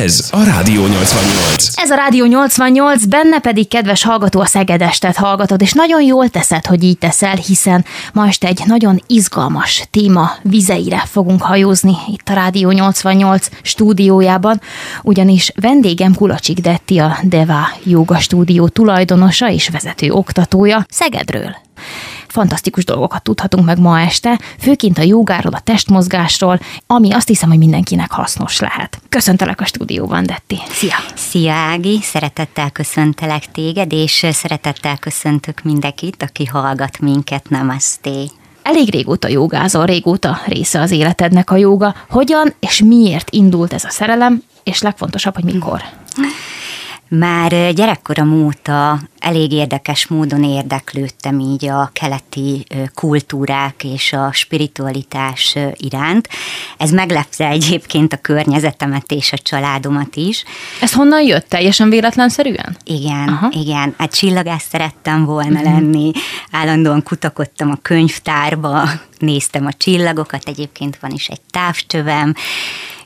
Ez a Rádió 88. Ez a Rádió 88, benne pedig kedves hallgató a Szegedestet hallgatod, és nagyon jól teszed, hogy így teszel, hiszen ma este egy nagyon izgalmas téma vizeire fogunk hajózni itt a Rádió 88 stúdiójában, ugyanis vendégem Kulacsik Detti a Deva Yoga stúdió tulajdonosa és vezető oktatója Szegedről fantasztikus dolgokat tudhatunk meg ma este, főként a jogáról, a testmozgásról, ami azt hiszem, hogy mindenkinek hasznos lehet. Köszöntelek a stúdióban, Detti. Szia! Szia Ági, szeretettel köszöntelek téged, és szeretettel köszöntök mindenkit, aki hallgat minket, namaste. Elég régóta jogázol, régóta része az életednek a joga. Hogyan és miért indult ez a szerelem, és legfontosabb, hogy mikor? Már gyerekkorom óta elég érdekes módon érdeklődtem így a keleti kultúrák és a spiritualitás iránt. Ez meglepte egyébként a környezetemet és a családomat is. Ez honnan jött? Teljesen véletlenszerűen? Igen, Aha. igen. Hát csillagász szerettem volna uh-huh. lenni. Állandóan kutakodtam a könyvtárba, néztem a csillagokat, egyébként van is egy távcsövem.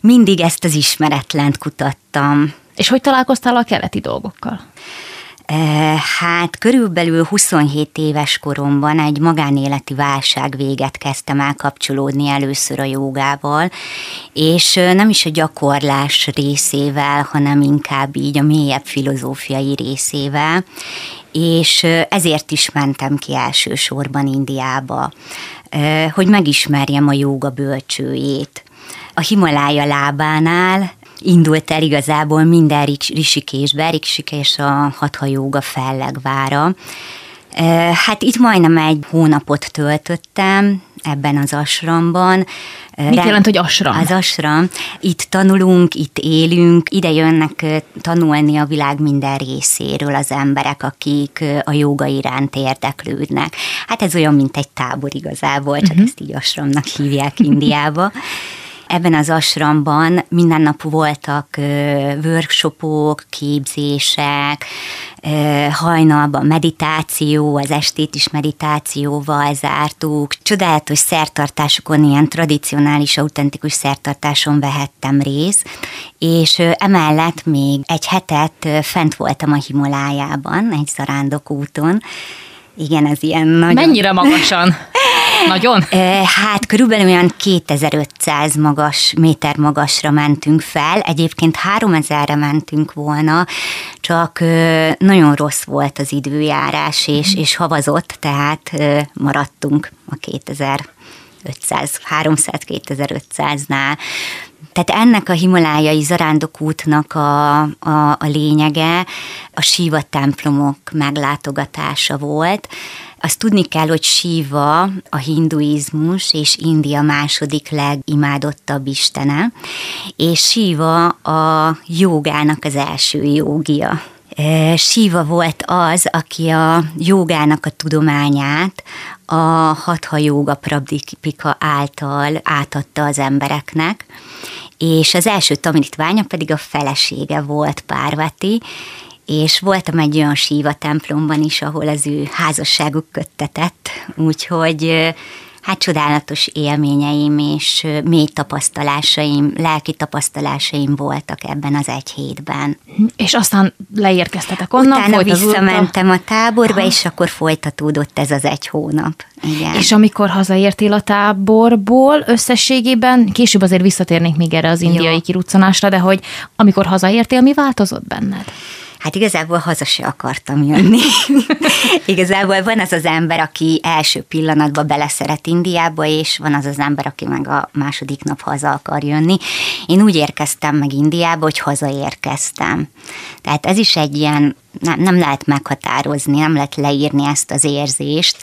Mindig ezt az ismeretlent kutattam és hogy találkoztál a keleti dolgokkal? Hát körülbelül 27 éves koromban egy magánéleti válság véget kezdtem el kapcsolódni először a jogával, és nem is a gyakorlás részével, hanem inkább így a mélyebb filozófiai részével, és ezért is mentem ki elsősorban Indiába, hogy megismerjem a joga bölcsőjét. A Himalája lábánál indult el igazából minden Risikésbe, Risikés a hathajóga fellegvára. Hát itt majdnem egy hónapot töltöttem ebben az asramban. Mit jelent, hogy asram? Az asram. Itt tanulunk, itt élünk, ide jönnek tanulni a világ minden részéről az emberek, akik a joga iránt érdeklődnek. Hát ez olyan, mint egy tábor igazából, csak uh-huh. ezt így asramnak hívják Indiába. Ebben az asramban minden nap voltak workshopok, képzések, hajnalban meditáció, az estét is meditációval zártuk. Csodálatos szertartásokon, ilyen tradicionális, autentikus szertartáson vehettem részt, és emellett még egy hetet fent voltam a Himalájában, egy zarándok úton, igen, ez ilyen nagyon... Mennyire magasan? Nagyon? Hát körülbelül olyan 2500 magas, méter magasra mentünk fel. Egyébként 3000-re mentünk volna, csak nagyon rossz volt az időjárás, és, mm. és havazott, tehát maradtunk a 2000 500, 300-2500-nál. Tehát ennek a himalájai zarándokútnak a, a, a lényege a síva templomok meglátogatása volt, azt tudni kell, hogy Shiva a hinduizmus és India második legimádottabb istene, és Shiva a jogának az első jogia. Siva volt az, aki a jogának a tudományát a hatha joga prabdipika által átadta az embereknek, és az első tanítványa pedig a felesége volt Párvati, és voltam egy olyan síva templomban is, ahol az ő házasságuk köttetett, úgyhogy hát csodálatos élményeim és mély tapasztalásaim, lelki tapasztalásaim voltak ebben az egy hétben. És aztán leérkeztetek onnan? Utána visszamentem a táborba, ha. és akkor folytatódott ez az egy hónap. Igen. És amikor hazaértél a táborból, összességében, később azért visszatérnék még erre az indiai Jó. kiruccanásra, de hogy amikor hazaértél, mi változott benned? Hát igazából haza se akartam jönni. igazából van az az ember, aki első pillanatban beleszeret Indiába, és van az az ember, aki meg a második nap haza akar jönni. Én úgy érkeztem meg Indiába, hogy hazaérkeztem. Tehát ez is egy ilyen, nem, nem lehet meghatározni, nem lehet leírni ezt az érzést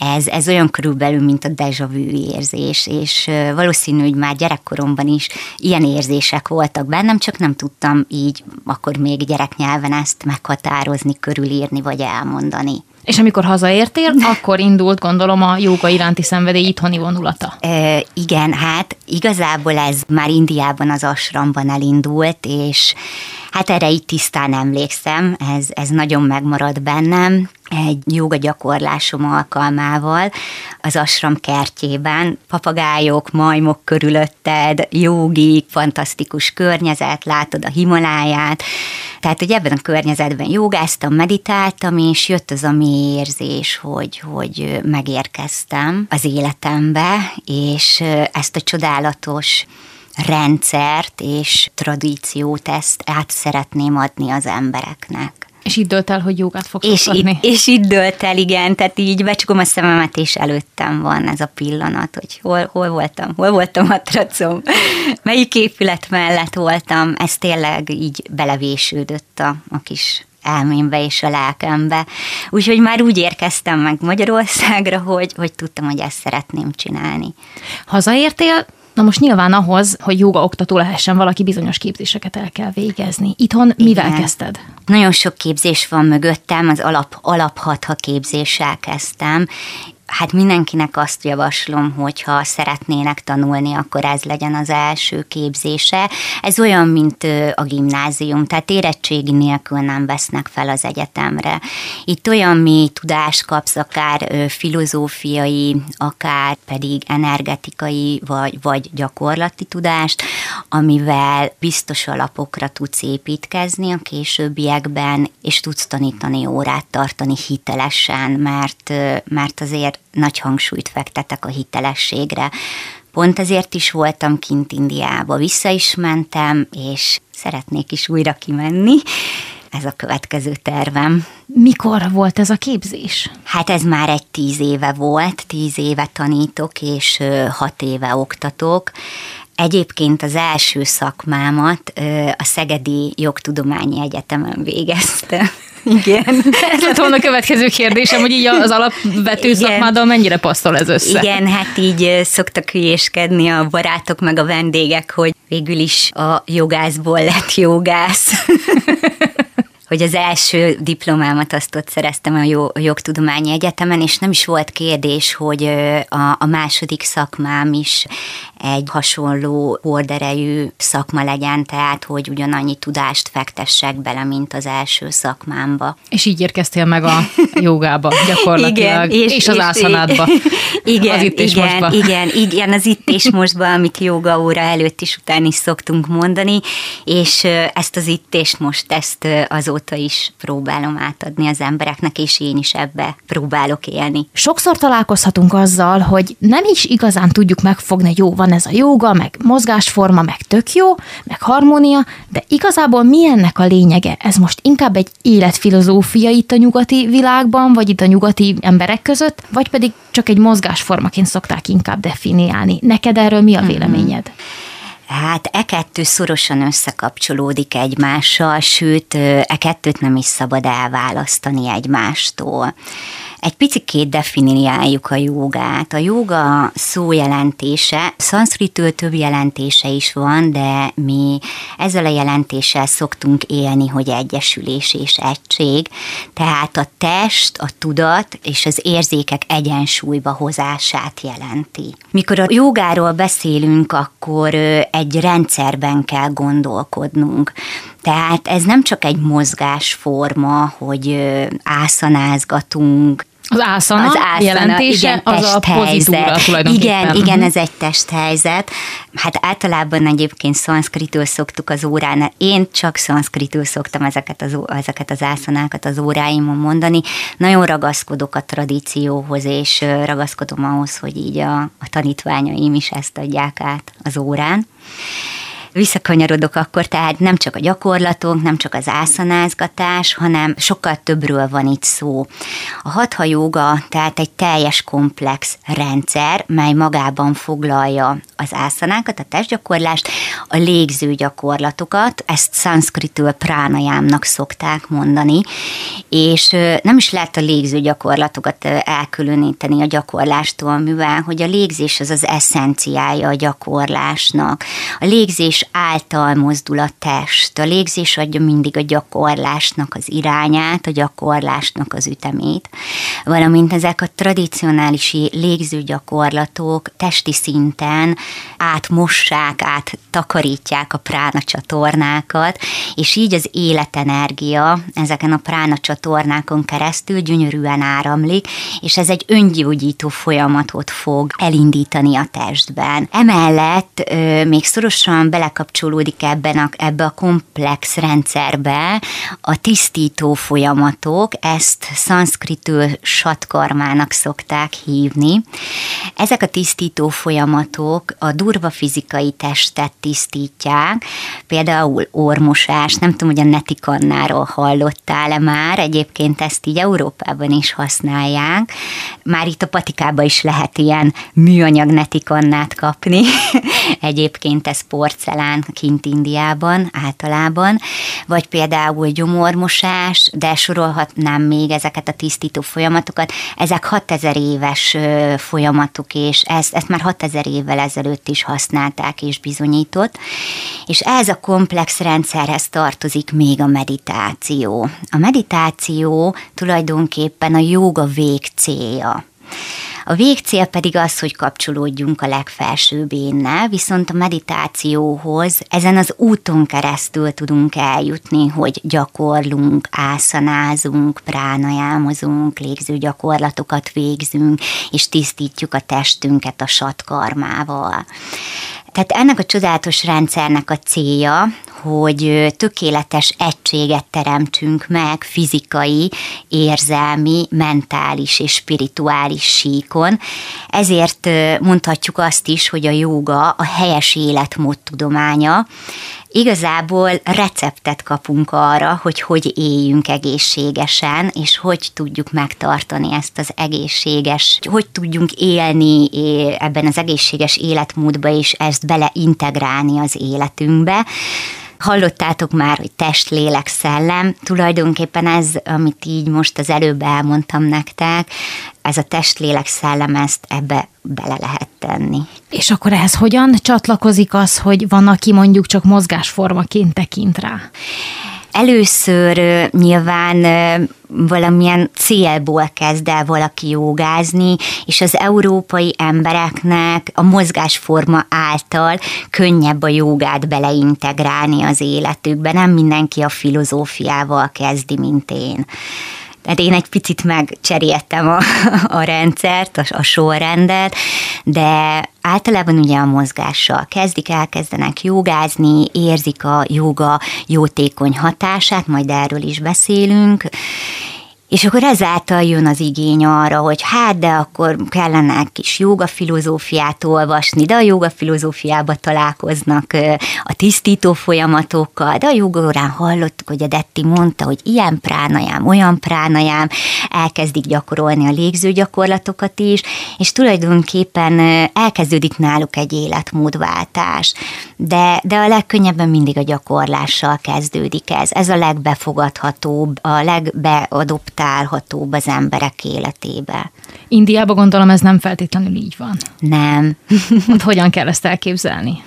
ez, ez olyan körülbelül, mint a deja vu érzés, és valószínű, hogy már gyerekkoromban is ilyen érzések voltak bennem, csak nem tudtam így akkor még gyereknyelven ezt meghatározni, körülírni vagy elmondani. És amikor hazaértél, akkor indult gondolom a jóga iránti szenvedély itthoni vonulata. E, igen, hát igazából ez már Indiában az asramban elindult, és hát erre így tisztán emlékszem, ez, ez nagyon megmaradt bennem egy joga gyakorlásom alkalmával az asram kertjében. Papagájok, majmok körülötted, jogi, fantasztikus környezet, látod a Himaláját. Tehát, hogy ebben a környezetben jogáztam, meditáltam, és jött az a mély érzés, hogy, hogy megérkeztem az életembe, és ezt a csodálatos rendszert és tradíciót ezt át szeretném adni az embereknek. És itt dölt el, hogy jogát fogsz és itt, és itt dölt el, igen, tehát így becsukom a szememet, és előttem van ez a pillanat, hogy hol, hol voltam, hol voltam a tracom, melyik épület mellett voltam, ez tényleg így belevésődött a, a kis elmémbe és a lelkembe. Úgyhogy már úgy érkeztem meg Magyarországra, hogy, hogy tudtam, hogy ezt szeretném csinálni. Hazaértél, Na most nyilván ahhoz, hogy joga oktató lehessen, valaki bizonyos képzéseket el kell végezni. Itthon Igen. mivel kezdted? Nagyon sok képzés van mögöttem, az alap, alaphatha képzéssel kezdtem, hát mindenkinek azt javaslom, hogy ha szeretnének tanulni, akkor ez legyen az első képzése. Ez olyan, mint a gimnázium, tehát érettségi nélkül nem vesznek fel az egyetemre. Itt olyan mély tudást kapsz, akár filozófiai, akár pedig energetikai, vagy, vagy gyakorlati tudást, amivel biztos alapokra tudsz építkezni a későbbiekben, és tudsz tanítani órát tartani hitelesen, mert, mert azért nagy hangsúlyt fektetek a hitelességre. Pont ezért is voltam kint Indiába, vissza is mentem, és szeretnék is újra kimenni. Ez a következő tervem. Mikor volt ez a képzés? Hát ez már egy tíz éve volt, tíz éve tanítok, és hat éve oktatok. Egyébként az első szakmámat a Szegedi Jogtudományi Egyetemen végeztem. Igen. Ez lett volna a következő kérdésem, hogy így az alapvető Igen. szakmáddal mennyire passzol ez össze? Igen, hát így szoktak hülyéskedni a barátok meg a vendégek, hogy végül is a jogászból lett jogász. hogy az első diplomámat azt ott szereztem a jogtudományi egyetemen, és nem is volt kérdés, hogy a, a második szakmám is egy hasonló horderejű szakma legyen, tehát hogy ugyanannyi tudást fektessek bele, mint az első szakmámba. És így érkeztél meg a jogába gyakorlatilag, igen, és, és az ászanádba. Igen, az itt és igen, mostba. igen, igen, az itt és mostba, amit joga óra előtt is után is szoktunk mondani, és ezt az itt és most ezt azóta is próbálom átadni az embereknek, és én is ebbe próbálok élni. Sokszor találkozhatunk azzal, hogy nem is igazán tudjuk megfogni, jó, van van ez a jóga, meg mozgásforma, meg tök jó, meg harmónia, de igazából mi ennek a lényege? Ez most inkább egy életfilozófia itt a nyugati világban, vagy itt a nyugati emberek között, vagy pedig csak egy mozgásformaként szokták inkább definiálni. Neked erről mi a mhm. véleményed? Hát e kettő szorosan összekapcsolódik egymással, sőt, e kettőt nem is szabad elválasztani egymástól. Egy picit definiáljuk a jogát. A joga szó jelentése, szanszkritől több jelentése is van, de mi ezzel a jelentéssel szoktunk élni, hogy egyesülés és egység. Tehát a test, a tudat és az érzékek egyensúlyba hozását jelenti. Mikor a jogáról beszélünk, akkor egy rendszerben kell gondolkodnunk. Tehát ez nem csak egy mozgásforma, hogy ászanázgatunk, az ászana, az ászana jelentése igen, az a tulajdonképpen. Igen, igen, mhm. ez egy testhelyzet. Hát általában egyébként szanszkritől szoktuk az órán, én csak szanszkritől szoktam ezeket az, ezeket az ászanákat az óráimon mondani. Nagyon ragaszkodok a tradícióhoz, és ragaszkodom ahhoz, hogy így a, a tanítványaim is ezt adják át az órán visszakanyarodok akkor, tehát nem csak a gyakorlatunk, nem csak az ászanázgatás, hanem sokkal többről van itt szó. A hatha joga, tehát egy teljes komplex rendszer, mely magában foglalja az ászanákat, a testgyakorlást, a légző gyakorlatokat, ezt szanszkritül pránajámnak szokták mondani, és nem is lehet a légző gyakorlatokat elkülöníteni a gyakorlástól, mivel hogy a légzés az az eszenciája a gyakorlásnak. A légzés légzés által mozdul a test. A légzés adja mindig a gyakorlásnak az irányát, a gyakorlásnak az ütemét, valamint ezek a tradicionális légzőgyakorlatok testi szinten átmossák, áttakarítják a prána csatornákat, és így az életenergia ezeken a prána csatornákon keresztül gyönyörűen áramlik, és ez egy öngyógyító folyamatot fog elindítani a testben. Emellett ö, még szorosan belekapcsolódik ebben a, ebbe a komplex rendszerbe. A tisztító folyamatok, ezt szanszkritül satkarmának szokták hívni. Ezek a tisztító folyamatok a durva fizikai testet tisztítják, például ormosás, nem tudom, hogy a netikannáról hallottál-e már, egyébként ezt így Európában is használják, már itt a patikában is lehet ilyen műanyag netikannát kapni, egyébként ez porcelán kint Indiában általában, vagy például gyomormosás, de sorolhatnám még ezeket a tisztító folyamatokat, ezek 6000 éves folyamatok, és ezt, ezt már 6000 évvel ezelőtt is használták és bizonyított, és ez a komplex rendszerhez tartozik még a meditáció. A meditáció tulajdonképpen a joga végcélja. A végcél pedig az, hogy kapcsolódjunk a legfelsőbb énnel, viszont a meditációhoz ezen az úton keresztül tudunk eljutni, hogy gyakorlunk, ászanázunk, pránajámozunk, légző gyakorlatokat végzünk, és tisztítjuk a testünket a satkarmával. Tehát ennek a csodálatos rendszernek a célja, hogy tökéletes egységet teremtsünk meg fizikai, érzelmi, mentális és spirituális síkon. Ezért mondhatjuk azt is, hogy a jóga a helyes életmód tudománya, igazából receptet kapunk arra, hogy hogy éljünk egészségesen, és hogy tudjuk megtartani ezt az egészséges, hogy tudjunk élni ebben az egészséges életmódba, és ezt beleintegrálni az életünkbe. Hallottátok már, hogy test, lélek, szellem. Tulajdonképpen ez, amit így most az előbb elmondtam nektek, ez a test, lélek, szellem, ezt ebbe bele lehet tenni. És akkor ehhez hogyan csatlakozik az, hogy van, aki mondjuk csak mozgásformaként tekint rá? Először nyilván valamilyen célból kezd el valaki jogázni, és az európai embereknek a mozgásforma által könnyebb a jogát beleintegrálni az életükbe. Nem mindenki a filozófiával kezdi, mint én. Tehát én egy picit megcseréltem a, a rendszert, a, a sorrendet, de általában ugye a mozgással kezdik, elkezdenek jogázni, érzik a joga jótékony hatását, majd erről is beszélünk, és akkor ezáltal jön az igény arra, hogy hát, de akkor kellene egy kis joga filozófiát olvasni, de a joga filozófiába találkoznak a tisztító folyamatokkal, de a jogórán hallottuk, hogy a Detti mondta, hogy ilyen pránajám, olyan pránajám, elkezdik gyakorolni a légző gyakorlatokat is, és tulajdonképpen elkezdődik náluk egy életmódváltás. De, de a legkönnyebben mindig a gyakorlással kezdődik ez. Ez a legbefogadhatóbb, a legbeadoptáltabb adaptálhatóbb az emberek életébe. Indiában gondolom ez nem feltétlenül így van. Nem. Ott hogyan kell ezt elképzelni?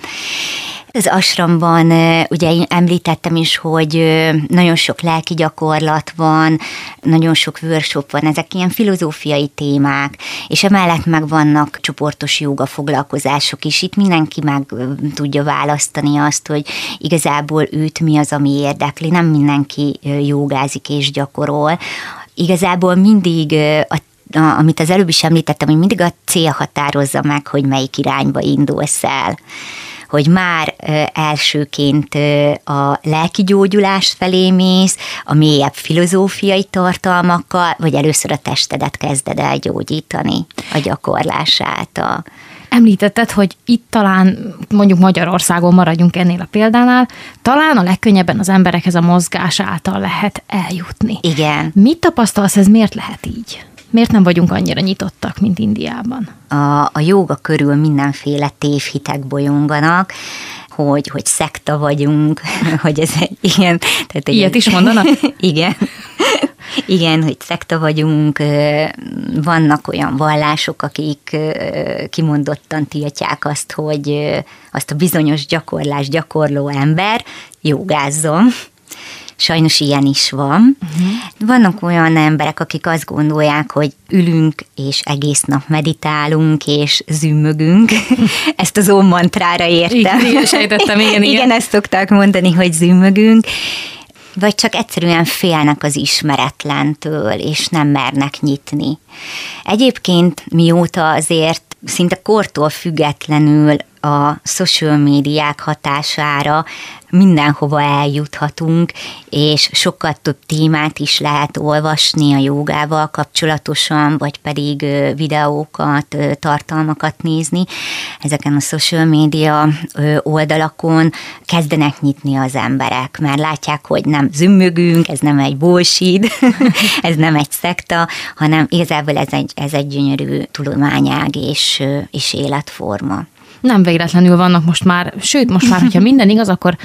Az asramban ugye én említettem is, hogy nagyon sok lelki gyakorlat van, nagyon sok workshop van, ezek ilyen filozófiai témák, és emellett meg vannak csoportos joga foglalkozások is. Itt mindenki meg tudja választani azt, hogy igazából őt mi az, ami érdekli. Nem mindenki jogázik és gyakorol. Igazából mindig a amit az előbb is említettem, hogy mindig a cél határozza meg, hogy melyik irányba indulsz el hogy már elsőként a lelki gyógyulás felé mész, a mélyebb filozófiai tartalmakkal, vagy először a testedet kezded el gyógyítani a gyakorlás által. Említetted, hogy itt talán mondjuk Magyarországon maradjunk ennél a példánál, talán a legkönnyebben az emberekhez a mozgás által lehet eljutni. Igen. Mit tapasztalsz, ez miért lehet így? Miért nem vagyunk annyira nyitottak, mint Indiában? A, a joga körül mindenféle tévhitek bolyonganak, hogy, hogy szekta vagyunk, hogy ez egy ilyen... Tehát egy Ilyet is mondanak? igen. Igen, hogy szekta vagyunk, vannak olyan vallások, akik kimondottan tiltják azt, hogy azt a bizonyos gyakorlás gyakorló ember jogázzon, Sajnos ilyen is van. Uh-huh. Vannak olyan emberek, akik azt gondolják, hogy ülünk, és egész nap meditálunk, és zümmögünk. Ezt az ómantrára értem. Igen, sejtettem, igen, igen. igen, ezt szokták mondani, hogy zümmögünk vagy csak egyszerűen félnek az ismeretlentől, és nem mernek nyitni. Egyébként mióta azért szinte kortól függetlenül a social médiák hatására mindenhova eljuthatunk, és sokkal több témát is lehet olvasni a jogával kapcsolatosan, vagy pedig videókat, tartalmakat nézni. Ezeken a social média oldalakon kezdenek nyitni az emberek, mert látják, hogy nem zümmögünk, ez nem egy bullshit, ez nem egy szekta, hanem igazából ez egy, ez egy gyönyörű tudományág és, és életforma nem véletlenül vannak most már, sőt, most már, hogyha minden igaz, akkor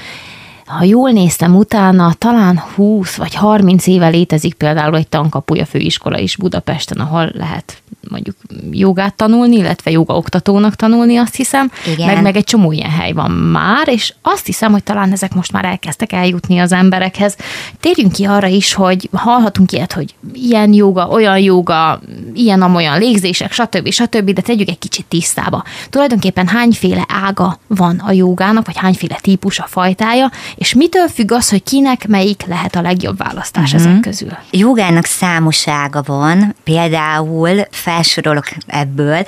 ha jól néztem utána, talán 20 vagy 30 éve létezik például egy tankapuja főiskola is Budapesten, ahol lehet mondjuk jogát tanulni, illetve joga oktatónak tanulni, azt hiszem. Igen. Meg, meg egy csomó ilyen hely van már, és azt hiszem, hogy talán ezek most már elkezdtek eljutni az emberekhez. Térjünk ki arra is, hogy hallhatunk ilyet, hogy ilyen joga, olyan joga, ilyen amolyan légzések, stb. stb., de tegyük egy kicsit tisztába. Tulajdonképpen hányféle ága van a jogának, vagy hányféle típus a fajtája, és mitől függ az, hogy kinek melyik lehet a legjobb választás uh-huh. ezek közül? Jogának számos ága van, például felsorolok ebből,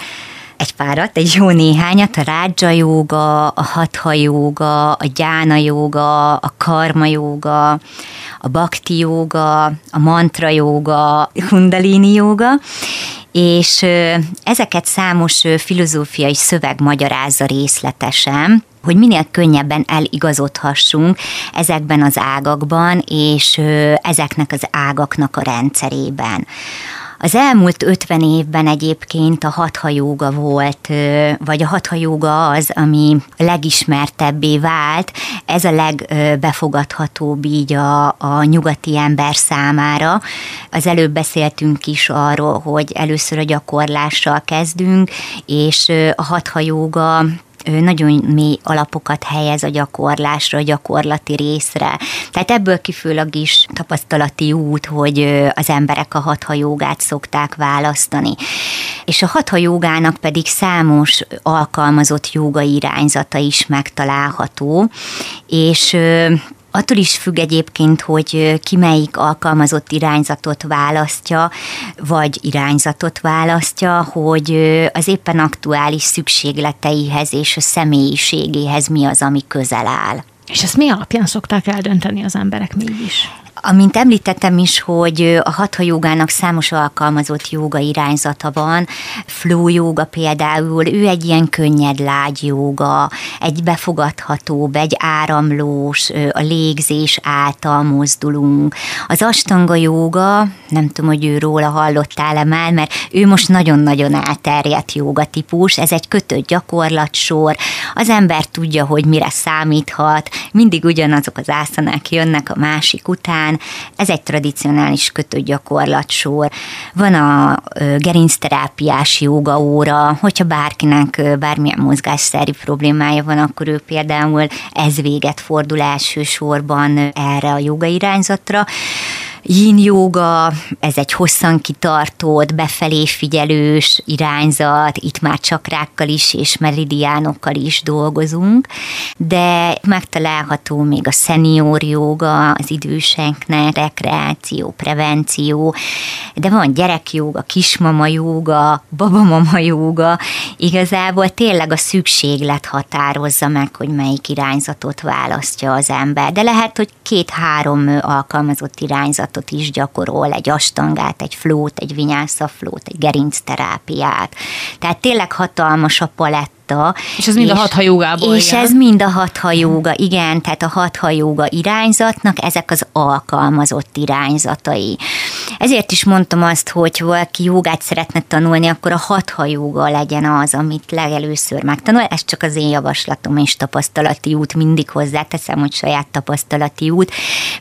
egy párat, egy jó néhányat, a rádzsa jóga, a hatha jóga, a gyána jóga, a karma jóga, a bakti jóga, a mantra jóga, kundalini jóga, és ezeket számos filozófiai szöveg magyarázza részletesen, hogy minél könnyebben eligazodhassunk ezekben az ágakban, és ezeknek az ágaknak a rendszerében. Az elmúlt 50 évben egyébként a hatha jóga volt, vagy a hatha jóga az, ami legismertebbé vált. Ez a legbefogadhatóbb így a, a nyugati ember számára. Az előbb beszéltünk is arról, hogy először a gyakorlással kezdünk, és a hatha jóga nagyon mély alapokat helyez a gyakorlásra, a gyakorlati részre. Tehát ebből kifőleg is tapasztalati út, hogy az emberek a hatha jogát szokták választani. És a hatha jogának pedig számos alkalmazott joga irányzata is megtalálható, és Attól is függ egyébként, hogy ki melyik alkalmazott irányzatot választja, vagy irányzatot választja, hogy az éppen aktuális szükségleteihez és a személyiségéhez mi az, ami közel áll. És ezt mi alapján szokták eldönteni az emberek mégis? Amint említettem is, hogy a hatha jogának számos alkalmazott joga irányzata van, flow joga például, ő egy ilyen könnyed lágy joga, egy befogadhatóbb, egy áramlós, a légzés által mozdulunk. Az astanga joga, nem tudom, hogy ő róla hallottál-e már, mert ő most nagyon-nagyon elterjedt joga típus, ez egy kötött gyakorlatsor, az ember tudja, hogy mire számíthat, mindig ugyanazok az ászanák jönnek a másik után, után. Ez egy tradicionális kötött gyakorlatsor. Van a gerincterápiás joga óra, hogyha bárkinek bármilyen mozgásszerű problémája van, akkor ő például ez véget fordul elsősorban erre a joga irányzatra. Yin yoga, ez egy hosszan kitartott, befelé figyelős irányzat, itt már csakrákkal is és meridiánokkal is dolgozunk, de megtalálható még a senior yoga, az időseknek, rekreáció, prevenció, de van gyerekjoga, kismama joga, babamama joga, igazából tényleg a szükséglet határozza meg, hogy melyik irányzatot választja az ember, de lehet, hogy két-három alkalmazott irányzat gyakorlatot is gyakorol, egy astangát, egy flót, egy vinyászaflót, egy gerincterápiát. Tehát tényleg hatalmas a palett hatha. És ez mind és, a hatha jogából És jön. ez mind a hatha joga, igen, tehát a hatha joga irányzatnak ezek az alkalmazott irányzatai. Ezért is mondtam azt, hogy valaki jogát szeretne tanulni, akkor a hatha joga legyen az, amit legelőször megtanul. Ez csak az én javaslatom és tapasztalati út, mindig hozzáteszem, hogy saját tapasztalati út,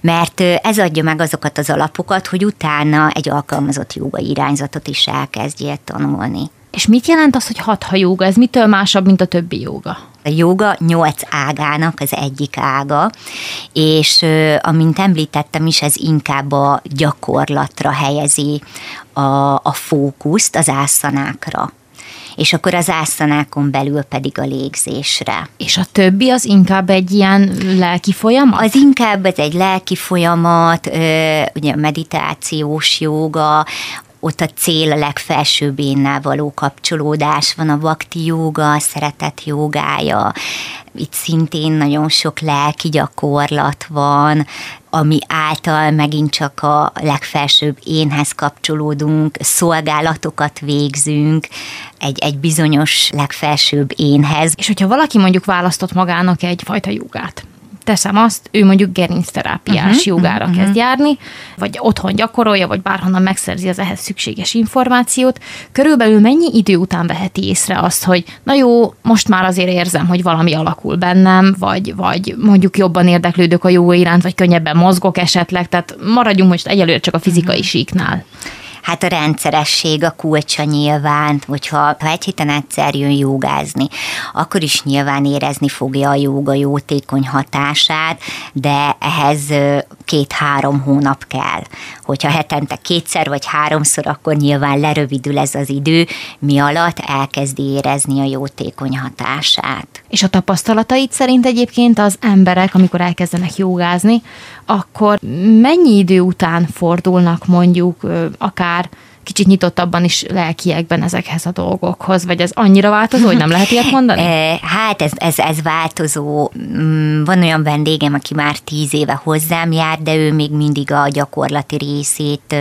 mert ez adja meg azokat az alapokat, hogy utána egy alkalmazott joga irányzatot is elkezdjél tanulni. És mit jelent az, hogy hatha joga? Ez mitől másabb, mint a többi joga? A joga nyolc ágának az egyik ága, és amint említettem is, ez inkább a gyakorlatra helyezi a, a fókuszt, az ászanákra és akkor az ászanákon belül pedig a légzésre. És a többi az inkább egy ilyen lelki folyamat? Az inkább ez egy lelki folyamat, ugye a meditációs joga, ott a cél a legfelsőbb énnel való kapcsolódás van, a vakti joga, a szeretet jogája, itt szintén nagyon sok lelki gyakorlat van, ami által megint csak a legfelsőbb énhez kapcsolódunk, szolgálatokat végzünk egy, egy bizonyos legfelsőbb énhez. És hogyha valaki mondjuk választott magának egy fajta jogát, teszem azt, ő mondjuk gerincterápiás uh-huh, jogára uh-huh. kezd járni, vagy otthon gyakorolja, vagy bárhonnan megszerzi az ehhez szükséges információt. Körülbelül mennyi idő után veheti észre azt, hogy na jó, most már azért érzem, hogy valami alakul bennem, vagy, vagy mondjuk jobban érdeklődök a jó iránt, vagy könnyebben mozgok esetleg, tehát maradjunk most egyelőre csak a fizikai uh-huh. síknál. Hát a rendszeresség a kulcsa nyilván, hogyha ha egy héten egyszer jön jogázni, akkor is nyilván érezni fogja a joga jótékony hatását, de ehhez két-három hónap kell. Hogyha hetente kétszer vagy háromszor, akkor nyilván lerövidül ez az idő, mi alatt elkezdi érezni a jótékony hatását. És a tapasztalatait szerint egyébként az emberek, amikor elkezdenek jogázni, akkor mennyi idő után fordulnak mondjuk akár kicsit nyitottabban is lelkiekben ezekhez a dolgokhoz, vagy ez annyira változó, hogy nem lehet ilyet mondani? Eh, hát ez, ez, ez változó. Mm, van olyan vendégem, aki már tíz éve hozzám jár, de ő még mindig a gyakorlati részét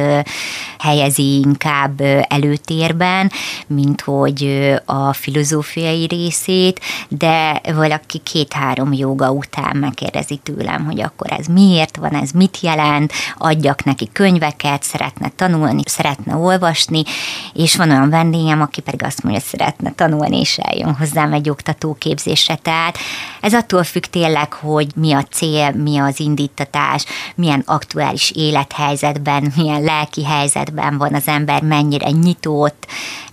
helyezi inkább előtérben, mint hogy a filozófiai részét, de valaki két-három joga után megkérdezi tőlem, hogy akkor ez miért van, ez mit jelent, adjak neki könyveket, szeretne tanulni, szeretne olvasni, és van olyan vendégem, aki pedig azt mondja, hogy szeretne tanulni, és eljön hozzám egy oktatóképzésre. Tehát ez attól függ tényleg, hogy mi a cél, mi az indítatás, milyen aktuális élethelyzetben, milyen lelki helyzetben van az ember, mennyire nyitott,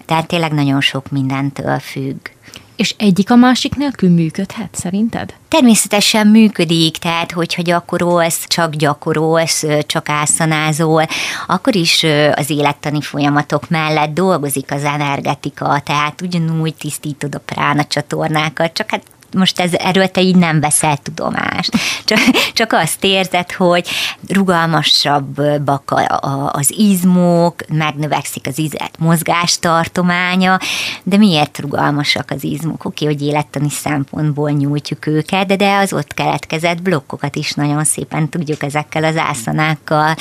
tehát tényleg nagyon sok mindentől függ. És egyik a másik nélkül működhet, szerinted? Természetesen működik, tehát hogyha gyakorolsz, csak gyakorolsz, csak ászanázol, akkor is az élettani folyamatok mellett dolgozik az energetika, tehát ugyanúgy tisztítod a prána csatornákat, csak hát most ez, erről te így nem veszel tudomást. Csak, csak azt érzed, hogy rugalmasabbak a, a, az izmok, megnövekszik az izet mozgástartománya, de miért rugalmasak az izmok? Oké, hogy élettani szempontból nyújtjuk őket, de, de az ott keletkezett blokkokat is nagyon szépen tudjuk ezekkel az ászanákkal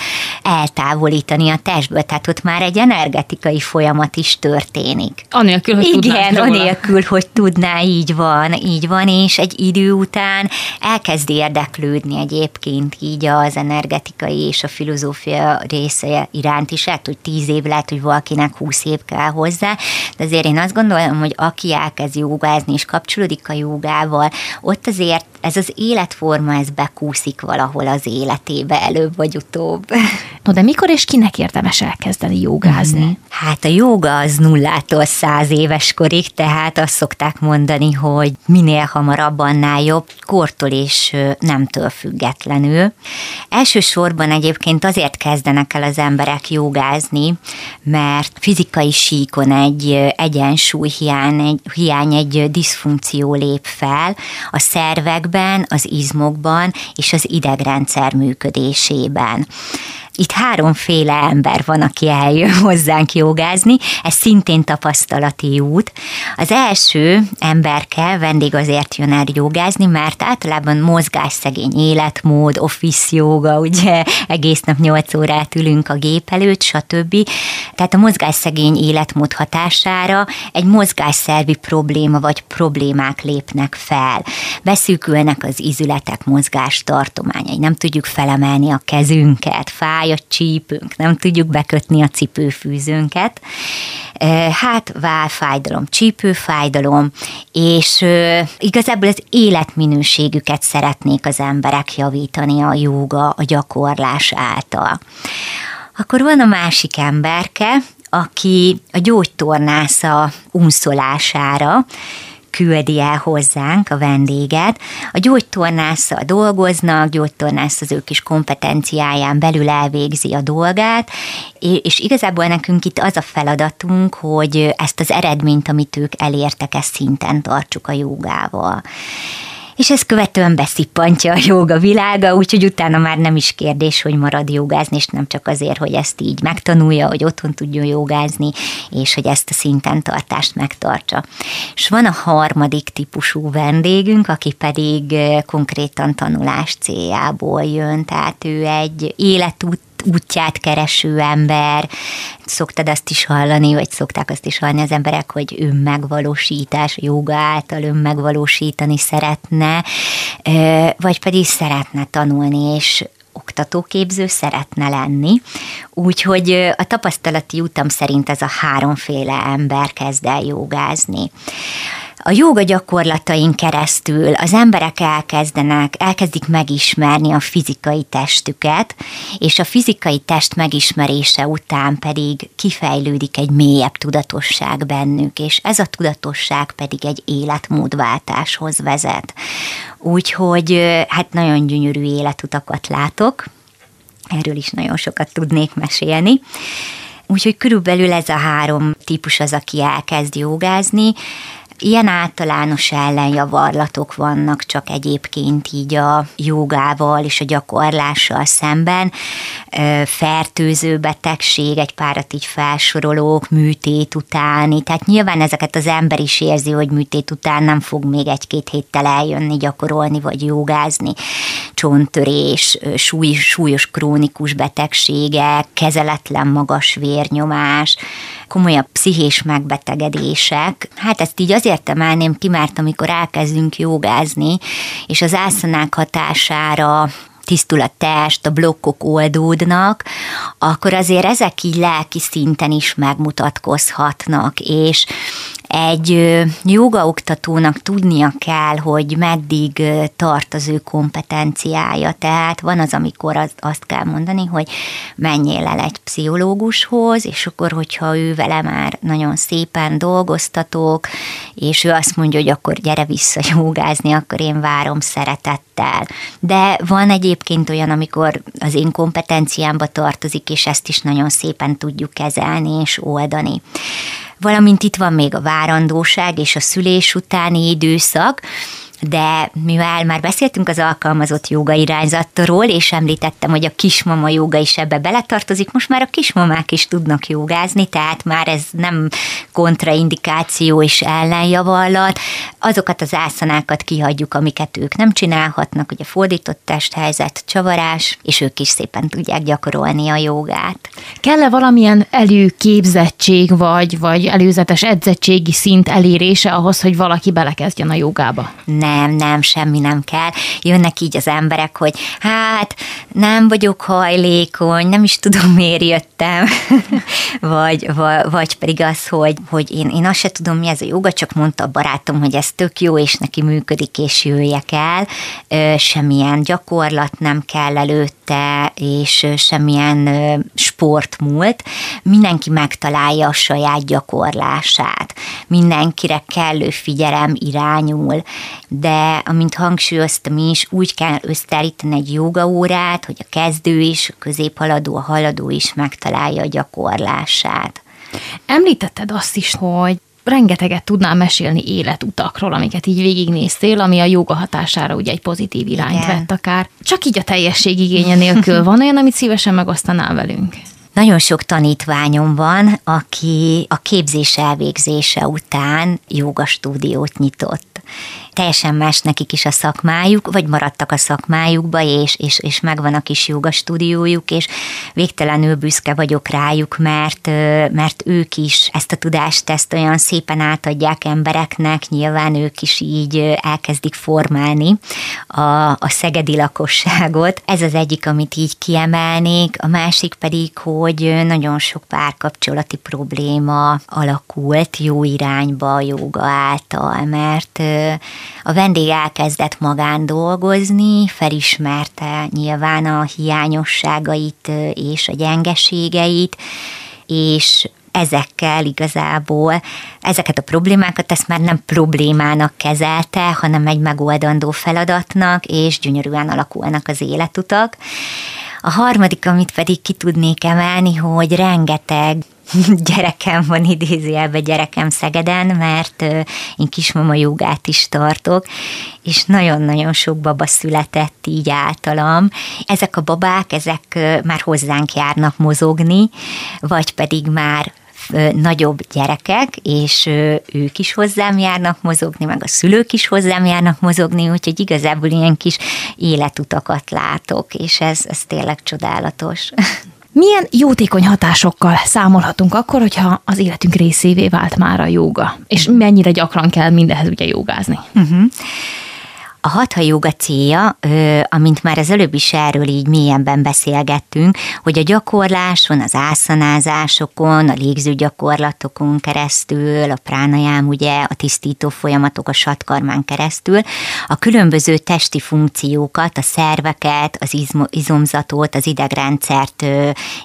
eltávolítani a testből, tehát ott már egy energetikai folyamat is történik. Anélkül, hogy Igen, anélkül, hogy tudná, így van, így van, és egy idő után elkezd érdeklődni egyébként így az energetikai és a filozófia része iránt is, lehet, hogy tíz év, lehet, hogy valakinek húsz év kell hozzá, de azért én azt gondolom, hogy aki elkezd jogázni és kapcsolódik a jogával, ott azért ez az életforma, ez bekúszik valahol az életébe előbb vagy utóbb. No, de mikor és kinek érdemes elkezdeni jogázni? Mm-hmm. Hát a joga az nullától száz éves korig, tehát azt szokták mondani, hogy minél hamarabb, annál jobb, kortól és nemtől függetlenül. Elsősorban egyébként azért kezdenek el az emberek jogázni, mert fizikai síkon egy egyensúly hiány, egy, hiány, egy diszfunkció lép fel a szervekben, az izmokban és az idegrendszer működésében. Itt háromféle ember van, aki eljön hozzánk jogázni, ez szintén tapasztalati út. Az első emberke vendég azért jön el jogázni, mert általában mozgásszegény életmód, office joga, ugye egész nap 8 órát ülünk a gép előtt, stb. Tehát a mozgásszegény életmód hatására egy mozgásszervi probléma vagy problémák lépnek fel. Beszűkülnek az izületek mozgás tartományai, nem tudjuk felemelni a kezünket, fáj fáj a csípünk, nem tudjuk bekötni a cipőfűzőnket. Hát válfájdalom, csípőfájdalom, és igazából az életminőségüket szeretnék az emberek javítani a jóga, a gyakorlás által. Akkor van a másik emberke, aki a gyógytornásza unszolására küldi el hozzánk a vendéget. A gyógytornásszal dolgoznak, gyógytornász az ő kis kompetenciáján belül elvégzi a dolgát, és igazából nekünk itt az a feladatunk, hogy ezt az eredményt, amit ők elértek, ezt szinten tartsuk a jogával és ez követően beszippantja a joga világa, úgyhogy utána már nem is kérdés, hogy marad jogázni, és nem csak azért, hogy ezt így megtanulja, hogy otthon tudjon jogázni, és hogy ezt a szinten tartást megtartsa. És van a harmadik típusú vendégünk, aki pedig eh, konkrétan tanulás céljából jön, tehát ő egy életút útját kereső ember. Szoktad azt is hallani, vagy szokták azt is hallani az emberek, hogy önmegvalósítás, joga által önmegvalósítani szeretne, vagy pedig szeretne tanulni, és oktatóképző szeretne lenni. Úgyhogy a tapasztalati utam szerint ez a háromféle ember kezd el jogázni a jóga gyakorlatain keresztül az emberek elkezdenek, elkezdik megismerni a fizikai testüket, és a fizikai test megismerése után pedig kifejlődik egy mélyebb tudatosság bennük, és ez a tudatosság pedig egy életmódváltáshoz vezet. Úgyhogy hát nagyon gyönyörű életutakat látok, erről is nagyon sokat tudnék mesélni. Úgyhogy körülbelül ez a három típus az, aki elkezd jogázni. Ilyen általános ellenjavarlatok vannak csak egyébként így a jogával és a gyakorlással szemben. Fertőző betegség, egy párat így felsorolók, műtét utáni, tehát nyilván ezeket az ember is érzi, hogy műtét után nem fog még egy-két héttel eljönni, gyakorolni vagy jogázni. Csonttörés, súly, súlyos krónikus betegségek, kezeletlen magas vérnyomás, komolyabb pszichés megbetegedések. Hát ezt így azért emelném ki, mert amikor elkezdünk jogázni, és az ászanák hatására tisztul a test, a blokkok oldódnak, akkor azért ezek így lelki szinten is megmutatkozhatnak, és egy jogaoktatónak tudnia kell, hogy meddig tart az ő kompetenciája. Tehát van az, amikor az, azt kell mondani, hogy menjél el egy pszichológushoz, és akkor, hogyha ő vele már nagyon szépen dolgoztatok, és ő azt mondja, hogy akkor gyere vissza jogázni, akkor én várom szeretettel. De van egyébként olyan, amikor az én kompetenciámba tartozik, és ezt is nagyon szépen tudjuk kezelni és oldani valamint itt van még a várandóság és a szülés utáni időszak, de mivel már beszéltünk az alkalmazott joga irányzatról, és említettem, hogy a kismama joga is ebbe beletartozik, most már a kismamák is tudnak jogázni, tehát már ez nem kontraindikáció és ellenjavallat. Azokat az ászanákat kihagyjuk, amiket ők nem csinálhatnak, ugye fordított testhelyzet, csavarás, és ők is szépen tudják gyakorolni a jogát. Kell-e valamilyen előképzettség, vagy, vagy előzetes edzettségi szint elérése ahhoz, hogy valaki belekezdjen a jogába? Nem nem, nem, semmi nem kell. Jönnek így az emberek, hogy hát nem vagyok hajlékony, nem is tudom miért jöttem, vagy, vagy, vagy pedig az, hogy, hogy én, én azt se tudom, mi ez a joga, csak mondta a barátom, hogy ez tök jó, és neki működik, és jöjjek el. Semmilyen gyakorlat nem kell előtte, és semmilyen sportmúlt. Mindenki megtalálja a saját gyakorlását. Mindenkire kellő figyelem irányul, de amint hangsúlyoztam is, úgy kell összeállítani egy jogaórát, hogy a kezdő is, a középhaladó, a haladó is megtalálja a gyakorlását. Említetted azt is, hogy rengeteget tudnál mesélni életutakról, amiket így végignéztél, ami a joga hatására ugye egy pozitív irányt Igen. vett akár. Csak így a teljesség igénye nélkül van olyan, amit szívesen megosztanál velünk? Nagyon sok tanítványom van, aki a képzés elvégzése után joga stúdiót nyitott teljesen más nekik is a szakmájuk, vagy maradtak a szakmájukba, és, és, és megvan a kis joga stúdiójuk, és végtelenül büszke vagyok rájuk, mert, mert ők is ezt a tudást, ezt olyan szépen átadják embereknek, nyilván ők is így elkezdik formálni a, a szegedi lakosságot. Ez az egyik, amit így kiemelnék, a másik pedig, hogy nagyon sok párkapcsolati probléma alakult jó irányba a joga által, mert a vendég elkezdett magán dolgozni, felismerte nyilván a hiányosságait és a gyengeségeit, és ezekkel igazából ezeket a problémákat ezt már nem problémának kezelte, hanem egy megoldandó feladatnak, és gyönyörűen alakulnak az életutak. A harmadik, amit pedig ki tudnék emelni, hogy rengeteg gyerekem van idézőjelben gyerekem Szegeden, mert én kismama jogát is tartok, és nagyon-nagyon sok baba született így általam. Ezek a babák, ezek már hozzánk járnak mozogni, vagy pedig már nagyobb gyerekek, és ők is hozzám járnak mozogni, meg a szülők is hozzám járnak mozogni, úgyhogy igazából ilyen kis életutakat látok, és ez, ez tényleg csodálatos. Milyen jótékony hatásokkal számolhatunk akkor, hogyha az életünk részévé vált már a jóga? És mennyire gyakran kell mindehez ugye jogázni? Uh-huh. A hatha joga célja, amint már az előbb is erről így mélyenben beszélgettünk, hogy a gyakorláson, az ászanázásokon, a légző gyakorlatokon keresztül, a pránajám, ugye, a tisztító folyamatok a satkarmán keresztül, a különböző testi funkciókat, a szerveket, az izomzatot, az idegrendszert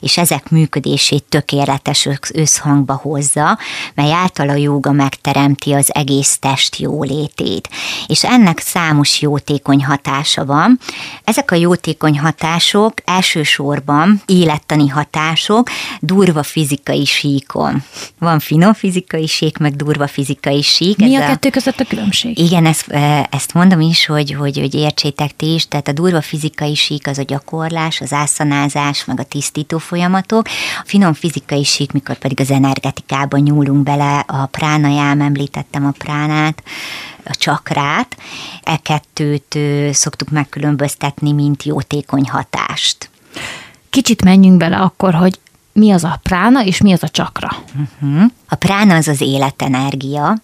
és ezek működését tökéletes összhangba hozza, mely által a joga megteremti az egész test jólétét. És ennek számos számos jótékony hatása van. Ezek a jótékony hatások elsősorban élettani hatások durva fizikai síkon. Van finom fizikai sík, meg durva fizikai sík. Mi Ez a kettő között a különbség? Igen, ezt, ezt mondom is, hogy, hogy, hogy értsétek ti is, tehát a durva fizikai sík az a gyakorlás, az ászanázás, meg a tisztító folyamatok. A finom fizikai sík, mikor pedig az energetikában nyúlunk bele, a pránajám, említettem a pránát, a csakrát. E kettőt szoktuk megkülönböztetni, mint jótékony hatást. Kicsit menjünk bele akkor, hogy mi az a prána és mi az a csakra. Uh-huh. A prána az az életenergia,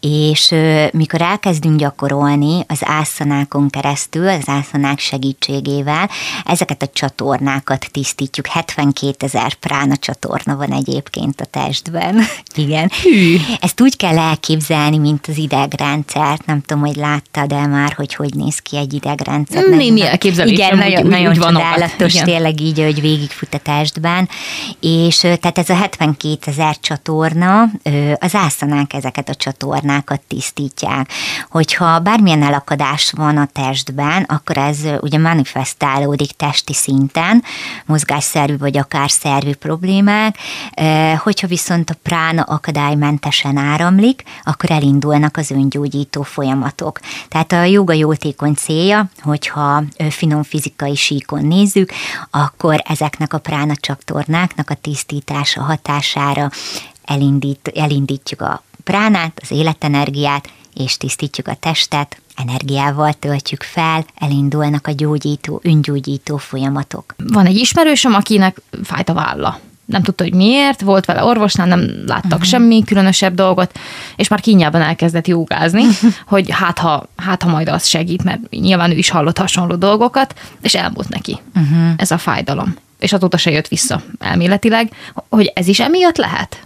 és mikor elkezdünk gyakorolni az ászanákon keresztül, az ászanák segítségével, ezeket a csatornákat tisztítjuk. 72 ezer prána csatorna van egyébként a testben. Igen. Hű. Ezt úgy kell elképzelni, mint az idegrendszert. Nem tudom, hogy láttad el már, hogy hogy néz ki egy idegrendszer. Némi elképzelésem, Igen, nagyon, úgy, nagyon úgy csodálatos, Igen. tényleg így, hogy végigfut a testben. És tehát ez a 72 ezer csatorna, utána az ászanák ezeket a csatornákat tisztítják. Hogyha bármilyen elakadás van a testben, akkor ez ugye manifestálódik testi szinten, mozgásszervű vagy akár szervű problémák, hogyha viszont a prána akadálymentesen áramlik, akkor elindulnak az öngyógyító folyamatok. Tehát a joga jótékony célja, hogyha finom fizikai síkon nézzük, akkor ezeknek a prána csatornáknak a tisztítása hatására elindít, elindítjuk a pránát, az életenergiát, és tisztítjuk a testet, energiával töltjük fel, elindulnak a gyógyító, öngyógyító folyamatok. Van egy ismerősöm, akinek fájt a válla. Nem tudta, hogy miért, volt vele orvosnál, nem láttak uh-huh. semmi különösebb dolgot, és már kínjában elkezdett jogázni, hogy hát ha, hát ha majd az segít, mert nyilván ő is hallott hasonló dolgokat, és elmúlt neki uh-huh. ez a fájdalom. És azóta se jött vissza elméletileg, hogy ez is emiatt lehet?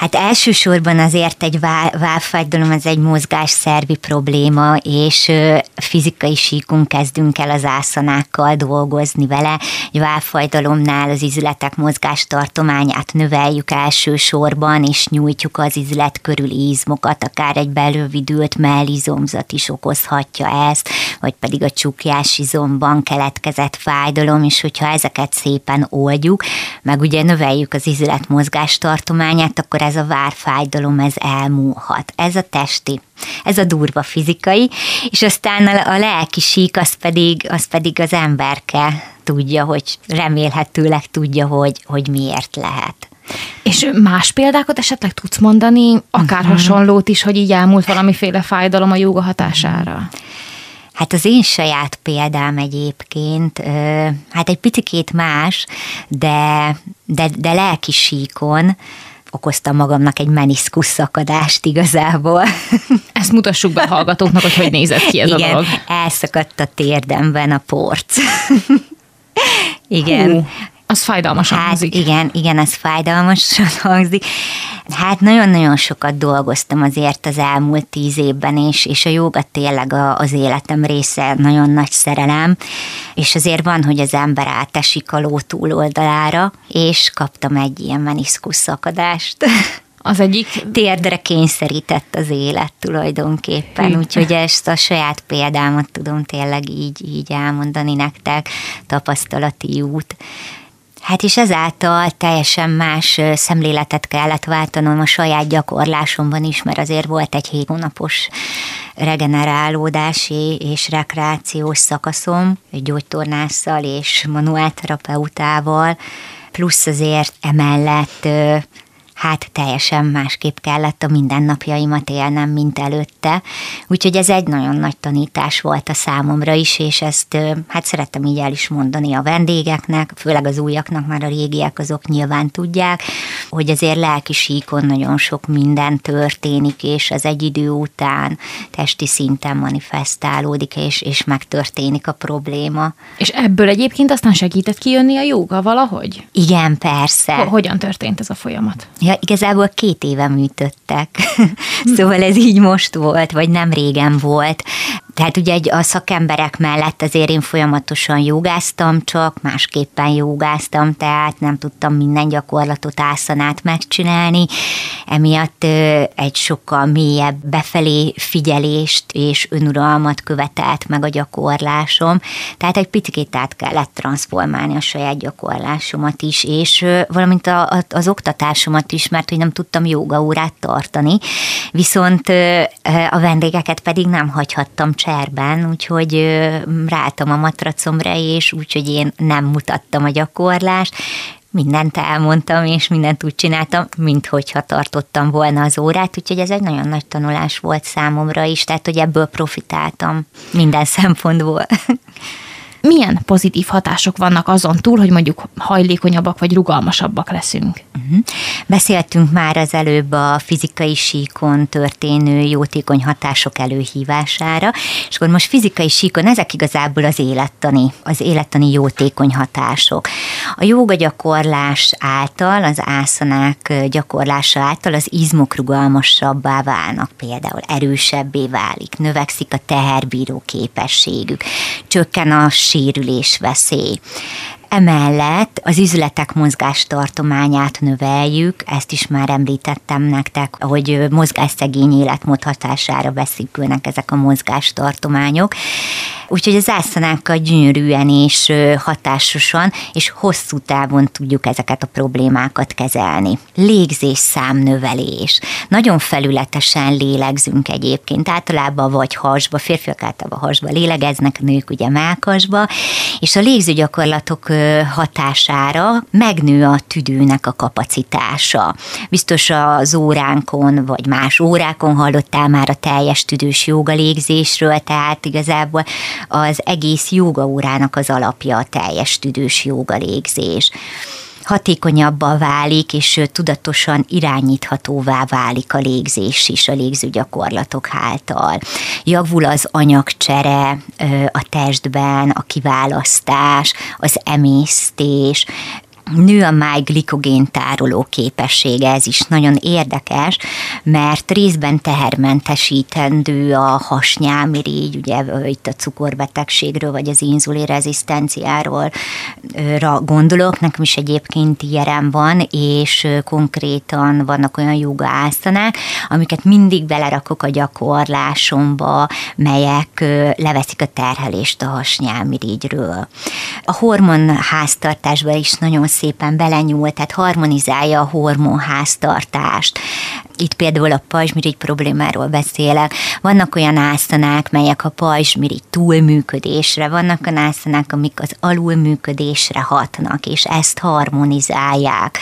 Hát elsősorban azért egy válfájdalom az egy mozgásszervi probléma, és fizikai síkunk kezdünk el az ászanákkal dolgozni vele. Egy válfájdalomnál az izületek mozgástartományát növeljük elsősorban, és nyújtjuk az izület körüli izmokat, akár egy belővidült mellizomzat is okozhatja ezt, vagy pedig a csukjás izomban keletkezett fájdalom, és hogyha ezeket szépen oldjuk, meg ugye növeljük az izület mozgástartományát, akkor ez a várfájdalom, ez elmúlhat. Ez a testi, ez a durva fizikai, és aztán a, a lelki sík, az pedig, az pedig az emberke tudja, hogy remélhetőleg tudja, hogy, hogy miért lehet. És más példákat esetleg tudsz mondani, akár uh-huh. hasonlót is, hogy így elmúlt valamiféle fájdalom a jóga hatására? Hát az én saját példám egyébként, hát egy picit más, de, de, de lelki síkon, okoztam magamnak egy meniszkusz szakadást igazából. Ezt mutassuk be a hallgatóknak, hogy hogy nézett ki ez Igen, a dolog. elszakadt a térdemben a porc. Igen. Hú, az fájdalmasan hát, hangzik. Igen, igen, ez fájdalmasan hangzik. Hát nagyon-nagyon sokat dolgoztam azért az elmúlt tíz évben, és, és a joga tényleg a, az életem része, nagyon nagy szerelem, és azért van, hogy az ember átesik a ló túloldalára, és kaptam egy ilyen meniszkusz szakadást. Az egyik... Térdre kényszerített az élet tulajdonképpen, úgyhogy ezt a saját példámat tudom tényleg így, így elmondani nektek, tapasztalati út. Hát és ezáltal teljesen más szemléletet kellett váltanom a saját gyakorlásomban is, mert azért volt egy hét hónapos regenerálódási és rekreációs szakaszom, gyógytornásszal és manuálterapeutával, plusz azért emellett hát teljesen másképp kellett a mindennapjaimat élnem, mint előtte. Úgyhogy ez egy nagyon nagy tanítás volt a számomra is, és ezt hát szerettem így el is mondani a vendégeknek, főleg az újaknak, már a régiek azok nyilván tudják, hogy azért lelki síkon nagyon sok minden történik, és az egy idő után testi szinten manifestálódik, és, és megtörténik a probléma. És ebből egyébként aztán segített kijönni a jóga valahogy? Igen, persze. Hogyan történt ez a folyamat? Ja, Ja, igazából két éve műtöttek, szóval ez így most volt, vagy nem régen volt. Tehát ugye egy, a szakemberek mellett azért én folyamatosan jogáztam, csak másképpen jogáztam, tehát nem tudtam minden gyakorlatot, ászanát megcsinálni. Emiatt egy sokkal mélyebb befelé figyelést és önuralmat követelt meg a gyakorlásom. Tehát egy picit át kellett transformálni a saját gyakorlásomat is, és valamint a, a, az oktatásomat is, mert hogy nem tudtam jogaórát tartani. Viszont a vendégeket pedig nem hagyhattam cserben, úgyhogy ráálltam a matracomra, és úgyhogy én nem mutattam a gyakorlást, mindent elmondtam, és mindent úgy csináltam, mint hogyha tartottam volna az órát, úgyhogy ez egy nagyon nagy tanulás volt számomra is, tehát hogy ebből profitáltam minden szempontból. Milyen pozitív hatások vannak azon túl, hogy mondjuk hajlékonyabbak vagy rugalmasabbak leszünk? Uh-huh. Beszéltünk már az előbb a fizikai síkon történő jótékony hatások előhívására, és akkor most fizikai síkon ezek igazából az élettani, az élettani jótékony hatások. A jóga gyakorlás által, az ászanák gyakorlása által az izmok rugalmasabbá válnak, például erősebbé válik, növekszik a teherbíró képességük, csökken a sérülés veszély. Emellett az üzletek mozgástartományát növeljük, ezt is már említettem nektek, hogy mozgásszegény életmód hatására beszűkülnek ezek a mozgástartományok. Úgyhogy az ászanákkal gyönyörűen és hatásosan és hosszú távon tudjuk ezeket a problémákat kezelni. Légzés számnövelés. Nagyon felületesen lélegzünk egyébként, általában vagy hasba, férfiak általában hasba lélegeznek, nők ugye mákasba, és a légzőgyakorlatok hatására megnő a tüdőnek a kapacitása. Biztos az óránkon, vagy más órákon hallottál már a teljes tüdős jogalégzésről, tehát igazából az egész jogaórának az alapja a teljes tüdős jogalégzés hatékonyabbá válik, és tudatosan irányíthatóvá válik a légzés is a légzőgyakorlatok által. Javul az anyagcsere a testben, a kiválasztás, az emésztés, nő a máj glikogén tároló képessége, ez is nagyon érdekes, mert részben tehermentesítendő a hasnyálmirigy, ugye itt a cukorbetegségről, vagy az inzulin rezisztenciáról gondolok, nekem is egyébként ilyen van, és konkrétan vannak olyan joga ásztanák, amiket mindig belerakok a gyakorlásomba, melyek leveszik a terhelést a hasnyálmirigyről. A hormon háztartásban is nagyon szépen belenyúl, tehát harmonizálja a hormonháztartást, itt például a pajzsmirigy problémáról beszélek. Vannak olyan ásztanák, melyek a pajzsmirigy túlműködésre, vannak olyan ásztanák, amik az alulműködésre hatnak, és ezt harmonizálják.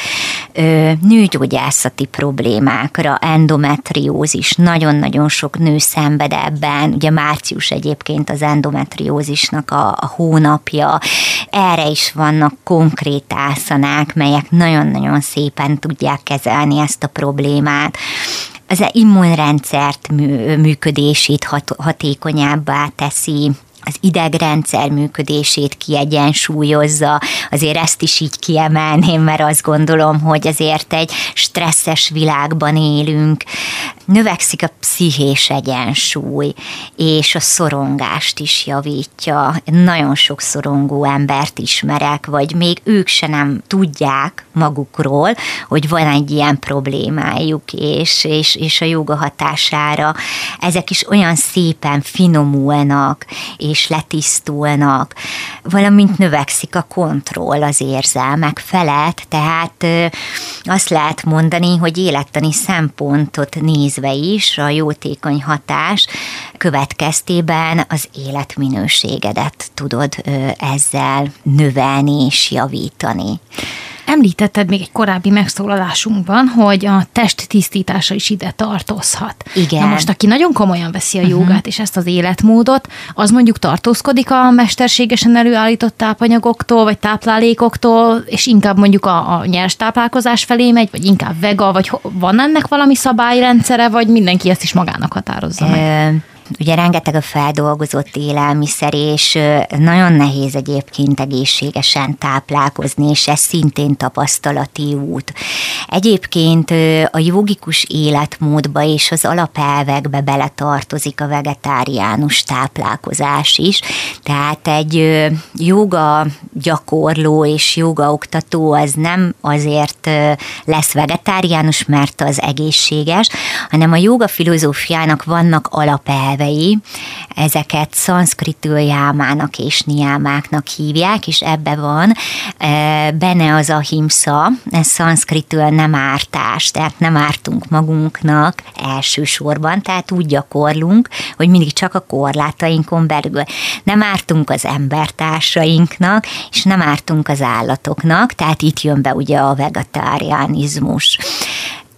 Nőgyógyászati problémákra, endometriózis, nagyon-nagyon sok nő szenved ebben, ugye március egyébként az endometriózisnak a, a hónapja, erre is vannak konkrét ászanák, melyek nagyon-nagyon szépen tudják kezelni ezt a problémát az immunrendszert működését hat, hatékonyabbá teszi, az idegrendszer működését kiegyensúlyozza, azért ezt is így kiemelném, mert azt gondolom, hogy azért egy stresszes világban élünk, növekszik a pszichés egyensúly, és a szorongást is javítja. Nagyon sok szorongó embert ismerek, vagy még ők se nem tudják magukról, hogy van egy ilyen problémájuk, és, és, és a joga hatására ezek is olyan szépen finomulnak, és letisztulnak, valamint növekszik a kontroll az érzelmek felett, tehát azt lehet mondani, hogy élettani szempontot nézve is a jótékony hatás következtében az életminőségedet tudod ezzel növelni és javítani. Említetted még egy korábbi megszólalásunkban, hogy a test tisztítása is ide tartozhat. Igen. Na most, aki nagyon komolyan veszi a uh-huh. jogát és ezt az életmódot, az mondjuk tartózkodik a mesterségesen előállított tápanyagoktól, vagy táplálékoktól, és inkább mondjuk a, a nyers táplálkozás felé megy, vagy inkább vega, vagy van ennek valami szabályrendszere, vagy mindenki ezt is magának határozza meg? Ugye rengeteg a feldolgozott élelmiszer, és nagyon nehéz egyébként egészségesen táplálkozni, és ez szintén tapasztalati út. Egyébként a jogikus életmódba és az alapelvekbe beletartozik a vegetáriánus táplálkozás is, tehát egy joga gyakorló és joga oktató az nem azért lesz vegetáriánus, mert az egészséges, hanem a joga filozófiának vannak alapelvek, nyelvei, ezeket szanszkritül és niámáknak hívják, és ebbe van e, benne az a himsza, ez szanszkritül nem ártás, tehát nem ártunk magunknak elsősorban, tehát úgy gyakorlunk, hogy mindig csak a korlátainkon belül. Nem ártunk az embertársainknak, és nem ártunk az állatoknak, tehát itt jön be ugye a vegetáriánizmus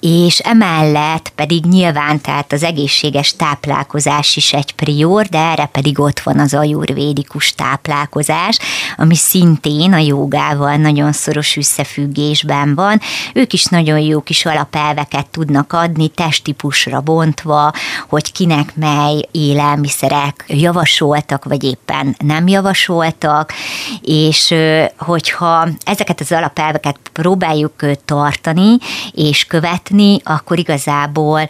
és emellett pedig nyilván tehát az egészséges táplálkozás is egy prior, de erre pedig ott van az ajurvédikus táplálkozás, ami szintén a jogával nagyon szoros összefüggésben van. Ők is nagyon jó kis alapelveket tudnak adni, testtípusra bontva, hogy kinek mely élelmiszerek javasoltak, vagy éppen nem javasoltak, és hogyha ezeket az alapelveket próbáljuk tartani és követni, látni, akkor igazából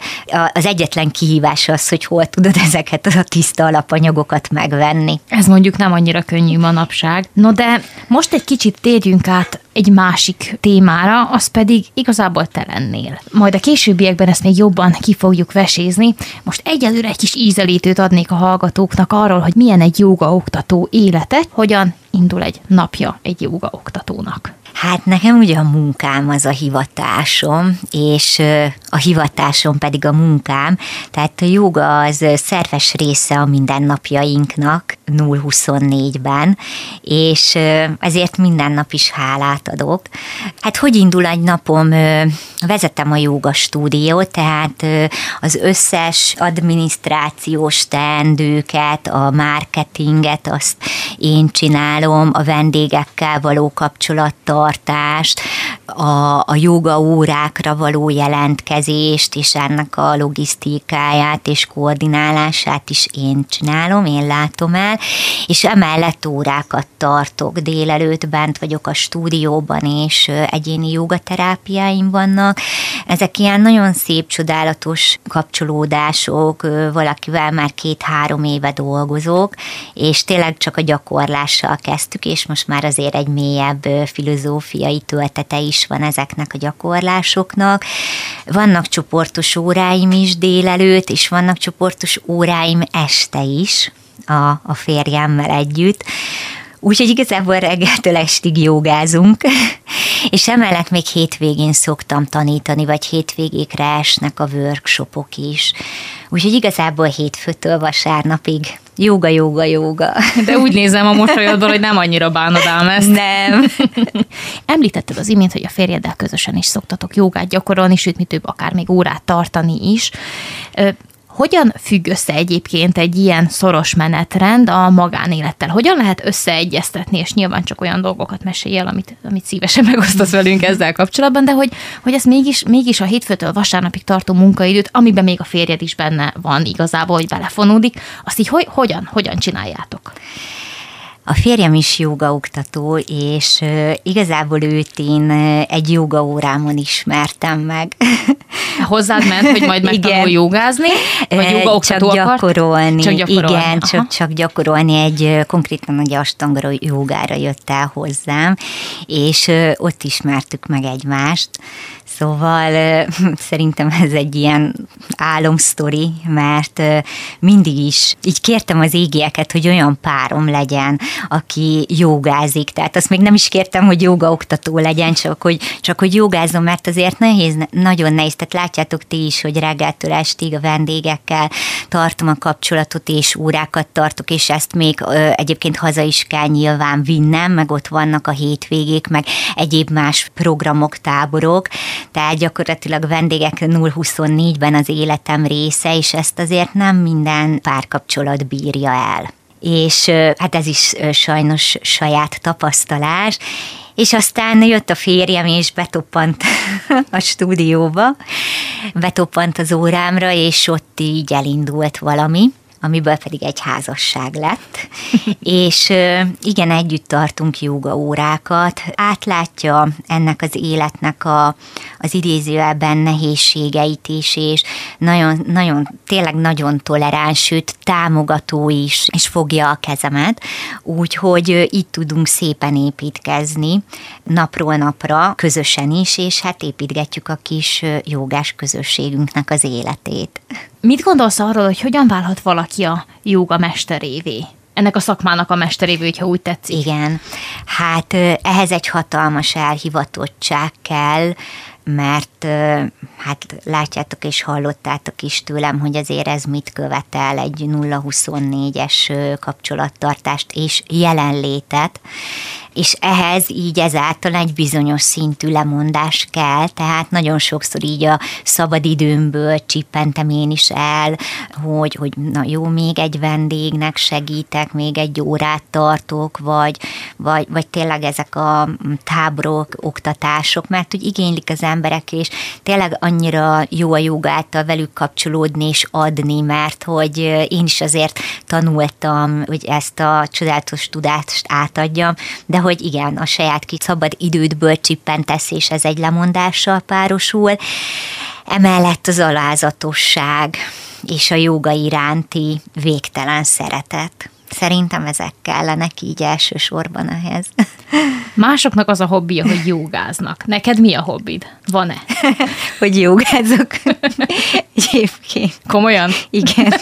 az egyetlen kihívás az, hogy hol tudod ezeket a tiszta alapanyagokat megvenni. Ez mondjuk nem annyira könnyű manapság. No de most egy kicsit térjünk át egy másik témára, az pedig igazából te lennél. Majd a későbbiekben ezt még jobban ki fogjuk vesézni. Most egyelőre egy kis ízelítőt adnék a hallgatóknak arról, hogy milyen egy joga oktató élete, hogyan indul egy napja egy joga oktatónak. Hát nekem ugye a munkám az a hivatásom, és a hivatásom pedig a munkám, tehát a joga az szerves része a mindennapjainknak 0-24-ben, és ezért minden nap is hálát adok. Hát hogy indul egy napom? Vezetem a joga stúdiót, tehát az összes adminisztrációs teendőket, a marketinget, azt én csinálom, a vendégekkel való kapcsolattartást, a, a joga órákra való jelentkezést, és ennek a logisztikáját és koordinálását is én csinálom, én látom el, és emellett órákat tartok délelőtt, bent vagyok a stúdióban, és egyéni jogaterápiáim vannak. Ezek ilyen nagyon szép, csodálatos kapcsolódások, valakivel már két-három éve dolgozok, és tényleg csak a gyakorlással kezdtük, és most már azért egy mélyebb filozófiai töltete is van ezeknek a gyakorlásoknak. Vannak csoportos óráim is délelőtt, és vannak csoportos óráim este is, a, a férjemmel együtt. Úgyhogy igazából reggeltől estig jogázunk, És emellett még hétvégén szoktam tanítani, vagy hétvégékre esnek a workshopok is. Úgyhogy igazából hétfőtől vasárnapig Jóga, jóga, jóga. De úgy nézem a mosolyodból, hogy nem annyira bánod ám ezt. Nem. Említetted az imént, hogy a férjeddel közösen is szoktatok jogát gyakorolni, sőt, mi több, akár még órát tartani is. Hogyan függ össze egyébként egy ilyen szoros menetrend a magánélettel? Hogyan lehet összeegyeztetni, és nyilván csak olyan dolgokat mesélj el, amit, amit szívesen megosztasz velünk ezzel kapcsolatban, de hogy, hogy ez mégis, mégis a hétfőtől vasárnapig tartó munkaidőt, amiben még a férjed is benne van igazából, hogy belefonódik, azt így hogy, hogyan, hogyan csináljátok? A férjem is jogaoktató, és igazából őt én egy jogaórámon ismertem meg. Hozzád ment, hogy majd megtanul jogázni? Vagy jogaoktató csak gyakorolni. Csak gyakorolni. Igen, csak, csak gyakorolni. Egy konkrétan egy astangara jogára jött el hozzám, és ott ismertük meg egymást. Szóval szerintem ez egy ilyen álomsztori, mert mindig is így kértem az égieket, hogy olyan párom legyen, aki jogázik. Tehát azt még nem is kértem, hogy jogaoktató legyen, csak hogy, csak hogy jogázom, mert azért nehéz, nagyon nehéz. Tehát látjátok ti is, hogy reggeltől estig a vendégekkel tartom a kapcsolatot, és órákat tartok, és ezt még egyébként haza is kell nyilván vinnem, meg ott vannak a hétvégék, meg egyéb más programok, táborok, tehát gyakorlatilag vendégek 0-24-ben az életem része, és ezt azért nem minden párkapcsolat bírja el. És hát ez is sajnos saját tapasztalás, és aztán jött a férjem, és betoppant a stúdióba, betoppant az órámra, és ott így elindult valami amiből pedig egy házasság lett. és igen, együtt tartunk joga órákat, átlátja ennek az életnek a, az idézőjelben nehézségeit is, és nagyon, nagyon, tényleg nagyon toleráns, sőt támogató is, és fogja a kezemet, úgyhogy így tudunk szépen építkezni napról napra, közösen is, és hát építgetjük a kis jogás közösségünknek az életét. Mit gondolsz arról, hogy hogyan válhat valaki a joga mesterévé? ennek a szakmának a mesterévé, hogyha úgy tetszik. Igen, hát ehhez egy hatalmas elhivatottság kell, mert hát látjátok és hallottátok is tőlem, hogy azért ez mit követel egy 0-24-es kapcsolattartást és jelenlétet, és ehhez így ezáltal egy bizonyos szintű lemondás kell, tehát nagyon sokszor így a szabadidőmből csippentem én is el, hogy, hogy na jó, még egy vendégnek segítek, még egy órát tartok, vagy, vagy, vagy tényleg ezek a táborok, oktatások, mert úgy igénylik az emberek, és tényleg annyira jó a joga által velük kapcsolódni és adni, mert hogy én is azért tanultam, hogy ezt a csodálatos tudást átadjam, de hogy igen, a saját kis szabad idődből csippentesz, és ez egy lemondással párosul. Emellett az alázatosság és a joga iránti végtelen szeretet. Szerintem ezek kellenek így elsősorban ehhez. Másoknak az a hobbija, hogy jogáznak. Neked mi a hobbid? Van-e? hogy jogázok. Egyébként. Komolyan? Igen.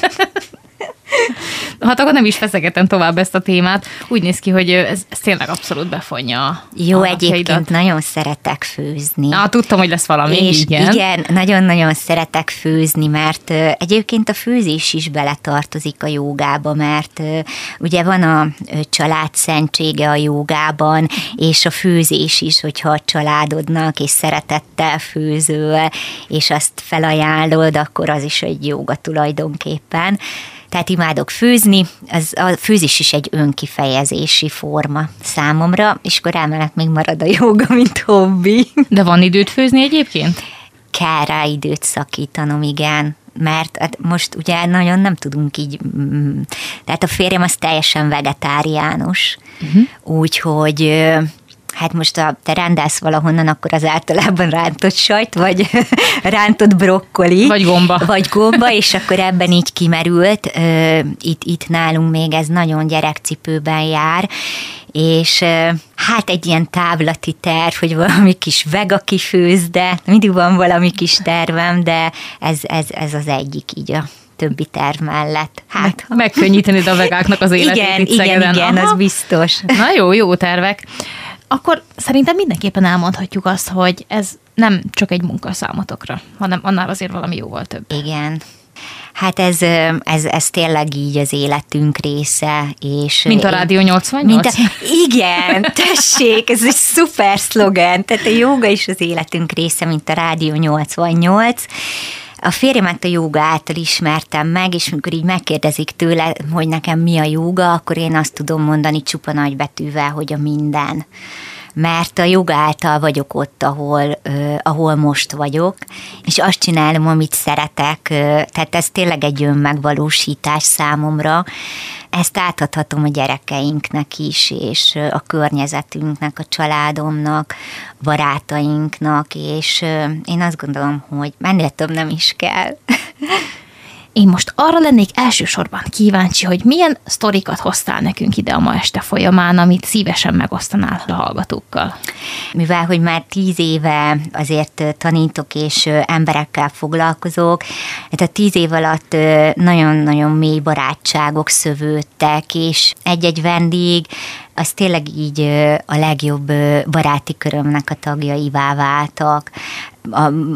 Hát akkor nem is feszegetem tovább ezt a témát. Úgy néz ki, hogy ez, ez tényleg abszolút befonja Jó, a egyébként nagyon szeretek főzni. Na, tudtam, hogy lesz valami, és igen. Igen, nagyon-nagyon szeretek főzni, mert egyébként a főzés is beletartozik a jogába, mert ugye van a család szentsége a jogában, és a főzés is, hogyha a családodnak és szeretettel főzöl, és azt felajánlod, akkor az is egy joga tulajdonképpen tehát imádok főzni, az, a főzés is egy önkifejezési forma számomra, és akkor emellett még marad a joga, mint hobbi. De van időt főzni egyébként? Kell rá időt szakítanom, igen mert hát most ugye nagyon nem tudunk így, mm, tehát a férjem az teljesen vegetáriánus, uh-huh. úgyhogy hát most ha te rendelsz valahonnan, akkor az általában rántott sajt, vagy rántott brokkoli. Vagy gomba. Vagy gomba, és akkor ebben így kimerült. Itt, itt nálunk még ez nagyon gyerekcipőben jár, és hát egy ilyen távlati terv, hogy valami kis vega kifőz, de mindig van valami kis tervem, de ez, ez, ez az egyik így a többi terv mellett. Hát, Megkönnyíteni a vegáknak az életét Igen, itt igen, igen, Aha. az biztos. Na jó, jó tervek. Akkor szerintem mindenképpen elmondhatjuk azt, hogy ez nem csak egy munka számotokra, hanem annál azért valami jóval több. Igen. Hát ez, ez, ez tényleg így az életünk része. És Mint a Rádió 88? Mint a, igen, tessék, ez egy szuper szlogen. Tehát a joga is az életünk része, mint a Rádió 88 a férjemet a joga által ismertem meg, és mikor így megkérdezik tőle, hogy nekem mi a joga, akkor én azt tudom mondani csupa nagybetűvel, hogy a minden mert a joga által vagyok ott, ahol, ahol most vagyok, és azt csinálom, amit szeretek, tehát ez tényleg egy önmegvalósítás számomra. Ezt átadhatom a gyerekeinknek is, és a környezetünknek, a családomnak, barátainknak, és én azt gondolom, hogy mennél több nem is kell. Én most arra lennék elsősorban kíváncsi, hogy milyen sztorikat hoztál nekünk ide a ma este folyamán, amit szívesen megosztanál a hallgatókkal. Mivel, hogy már tíz éve azért tanítok és emberekkel foglalkozok, hát a tíz év alatt nagyon-nagyon mély barátságok szövődtek, és egy-egy vendég az tényleg így a legjobb baráti körömnek a tagjaivá váltak.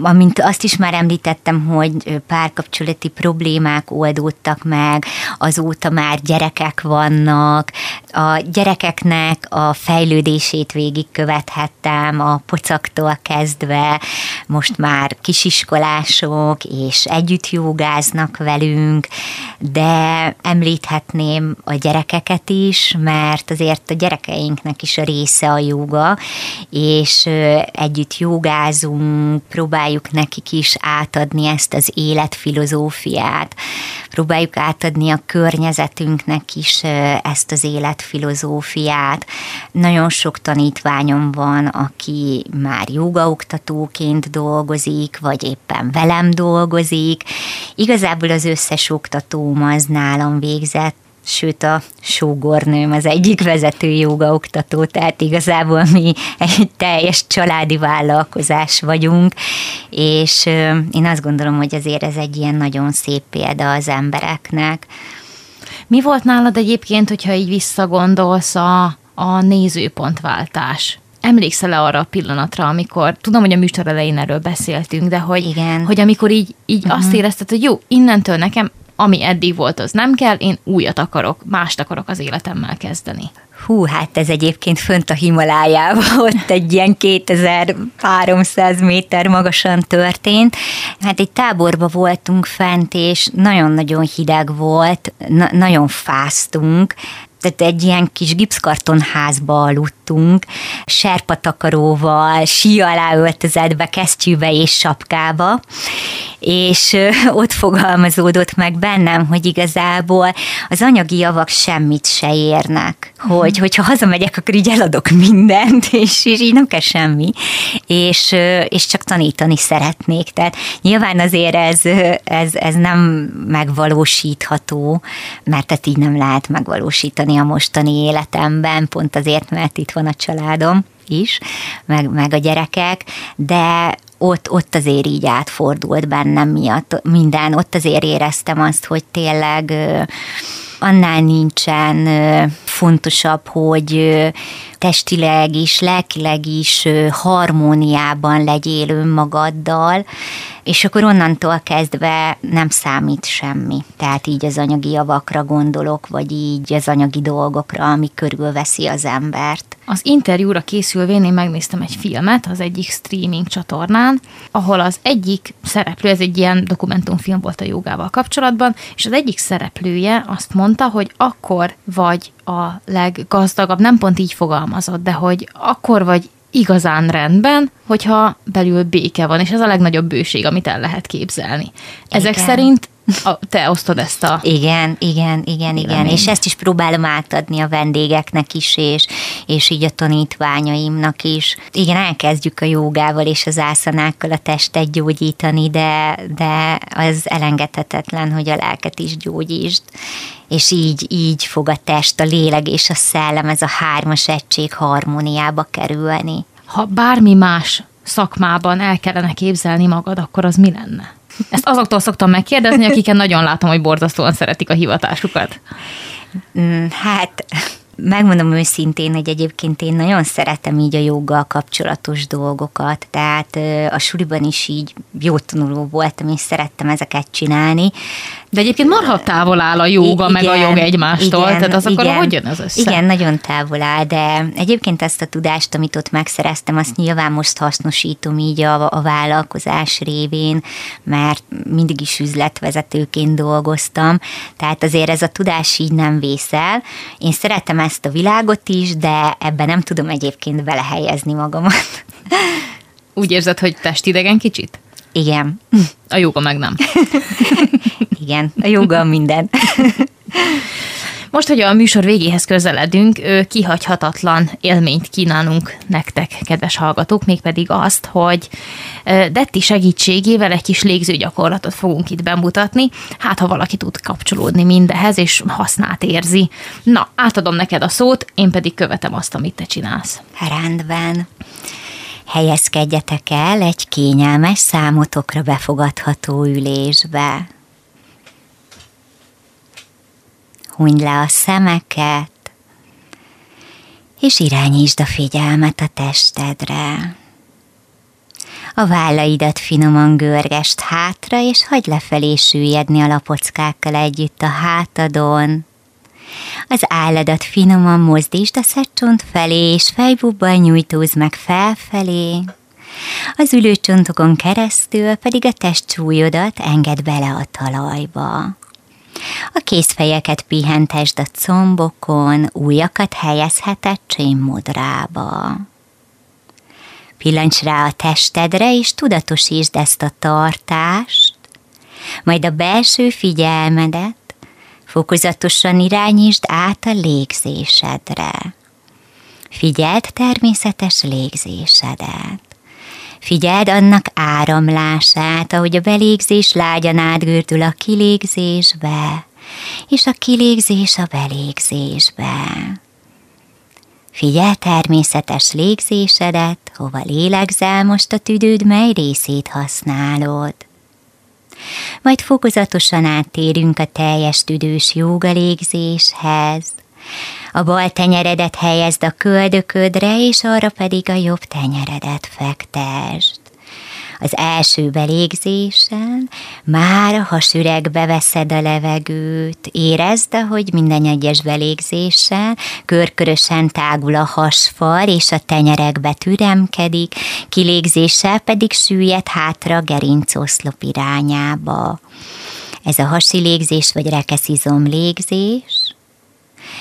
Amint azt is már említettem, hogy párkapcsolati problémák oldódtak meg, azóta már gyerekek vannak, a gyerekeknek a fejlődését végigkövethettem, a pocaktól kezdve, most már kisiskolások, és együtt jogáznak velünk, de említhetném a gyerekeket is, mert azért a gyerekeinknek is a része a joga, és együtt jogázunk, próbáljuk nekik is átadni ezt az életfilozófiát, próbáljuk átadni a környezetünknek is ezt az életfilozófiát. Nagyon sok tanítványom van, aki már jogaoktatóként dolgozik, vagy éppen velem dolgozik. Igazából az összes oktatóm az nálam végzett sőt a sógornőm az egyik vezető jogaoktató, tehát igazából mi egy teljes családi vállalkozás vagyunk, és én azt gondolom, hogy azért ez egy ilyen nagyon szép példa az embereknek. Mi volt nálad egyébként, hogyha így visszagondolsz a, a nézőpontváltás? Emlékszel-e arra a pillanatra, amikor, tudom, hogy a műsor elején erről beszéltünk, de hogy, Igen. hogy amikor így, így uh-huh. azt érezted, hogy jó, innentől nekem ami eddig volt, az nem kell, én újat akarok, mást akarok az életemmel kezdeni. Hú, hát ez egyébként fönt a Himalájában, ott egy ilyen 2300 méter magasan történt. Hát egy táborba voltunk fent, és nagyon-nagyon hideg volt, na- nagyon fáztunk, tehát egy ilyen kis gipszkartonházba aludtunk, serpatakaróval, sí alá öltözetbe, kesztyűbe és sapkába, és ott fogalmazódott meg bennem, hogy igazából az anyagi javak semmit se érnek, hogy, mhm. hogyha hazamegyek, akkor így eladok mindent, és, és így nem kell semmi, és, és csak tanítani szeretnék. Tehát nyilván azért ez, ez, ez nem megvalósítható, mert tehát így nem lehet megvalósítani a mostani életemben, pont azért, mert itt van a családom is, meg, meg a gyerekek, de ott, ott azért így átfordult bennem miatt. Minden, ott azért éreztem azt, hogy tényleg annál nincsen fontosabb, hogy testileg is, lelkileg is harmóniában legyél önmagaddal, és akkor onnantól kezdve nem számít semmi. Tehát így az anyagi javakra gondolok, vagy így az anyagi dolgokra, ami körülveszi az embert. Az interjúra készülvén én megnéztem egy filmet az egyik streaming csatornán, ahol az egyik szereplő, ez egy ilyen dokumentumfilm volt a jogával kapcsolatban, és az egyik szereplője azt mondta, hogy akkor vagy a leggazdagabb, nem pont így fogalmazott, de hogy akkor vagy igazán rendben, hogyha belül béke van, és ez a legnagyobb bőség, amit el lehet képzelni. Ezek Igen. szerint a, te osztod ezt a... Igen, igen, igen, igen, és ezt is próbálom átadni a vendégeknek is, és, és így a tanítványaimnak is. Igen, elkezdjük a jogával és az ászanákkal a testet gyógyítani, de, de az elengedhetetlen, hogy a lelket is gyógyítsd és így, így fog a test, a léleg és a szellem, ez a hármas egység harmóniába kerülni. Ha bármi más szakmában el kellene képzelni magad, akkor az mi lenne? Ezt azoktól szoktam megkérdezni, akiken nagyon látom, hogy borzasztóan szeretik a hivatásukat. Mm, hát megmondom őszintén, hogy egyébként én nagyon szeretem így a joggal kapcsolatos dolgokat, tehát a suliban is így jó tanuló voltam, és szerettem ezeket csinálni. De egyébként marha távol áll a joga, igen, meg a jog egymástól, igen, tehát az igen, akkor hogy jön az össze? Igen, nagyon távol áll, de egyébként ezt a tudást, amit ott megszereztem, azt nyilván most hasznosítom így a, a vállalkozás révén, mert mindig is üzletvezetőként dolgoztam, tehát azért ez a tudás így nem vészel. Én szeretem ezt a világot is, de ebben nem tudom egyébként belehelyezni magamat. Úgy érzed, hogy testidegen kicsit? Igen. A joga meg nem. Igen, a joga minden. Most, hogy a műsor végéhez közeledünk, kihagyhatatlan élményt kínálunk nektek, kedves hallgatók, mégpedig azt, hogy Detti segítségével egy kis légzőgyakorlatot fogunk itt bemutatni, hát ha valaki tud kapcsolódni mindehez, és hasznát érzi. Na, átadom neked a szót, én pedig követem azt, amit te csinálsz. Rendben. Helyezkedjetek el egy kényelmes számotokra befogadható ülésbe. Huny le a szemeket, és irányítsd a figyelmet a testedre. A vállaidat finoman görgest hátra, és hagyd lefelé süllyedni a lapockákkal együtt a hátadon. Az álladat finoman mozdítsd a szedcsont felé, és fejbubbal nyújtózz meg felfelé. Az ülőcsontokon keresztül pedig a testsúlyodat enged bele a talajba. A kézfejeket pihentesd a combokon, újakat helyezheted csémmodrába. Pillancs rá a testedre, és tudatosítsd ezt a tartást, majd a belső figyelmedet fokozatosan irányítsd át a légzésedre. Figyeld természetes légzésedet. Figyeld annak áramlását, ahogy a belégzés lágyan átgördül a kilégzésbe, és a kilégzés a belégzésbe. Figyelj természetes légzésedet, hova lélegzel most a tüdőd, mely részét használod. Majd fokozatosan áttérünk a teljes tüdős jóga légzéshez. A bal tenyeredet helyezd a köldöködre, és arra pedig a jobb tenyeredet fektesd. Az első belégzésen már a hasüregbe veszed a levegőt, érezd, hogy minden egyes belégzéssel körkörösen tágul a hasfal, és a tenyerekbe türemkedik, kilégzéssel pedig süllyed hátra gerincoszlop irányába. Ez a hasi légzés vagy rekeszizom légzés,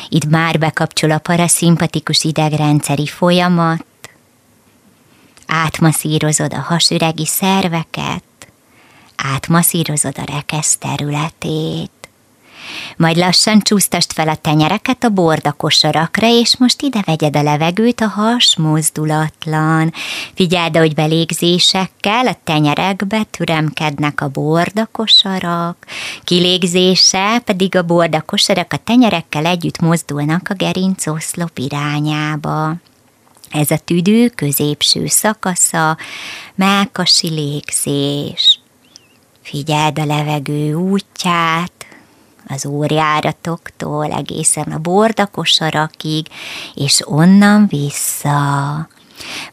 itt már bekapcsol a paraszimpatikus idegrendszeri folyamat, átmaszírozod a hasüregi szerveket, átmaszírozod a rekesz területét, majd lassan csúsztast fel a tenyereket a bordakosarakra, és most ide vegyed a levegőt, a has mozdulatlan. Figyeld, hogy belégzésekkel a tenyerekbe türemkednek a bordakosarak, kilégzése pedig a bordakosarak a tenyerekkel együtt mozdulnak a gerincoszlop irányába. Ez a tüdő középső szakasza, mákasi légzés. Figyeld a levegő útját, az óriáratoktól egészen a bordakosarakig, és onnan vissza.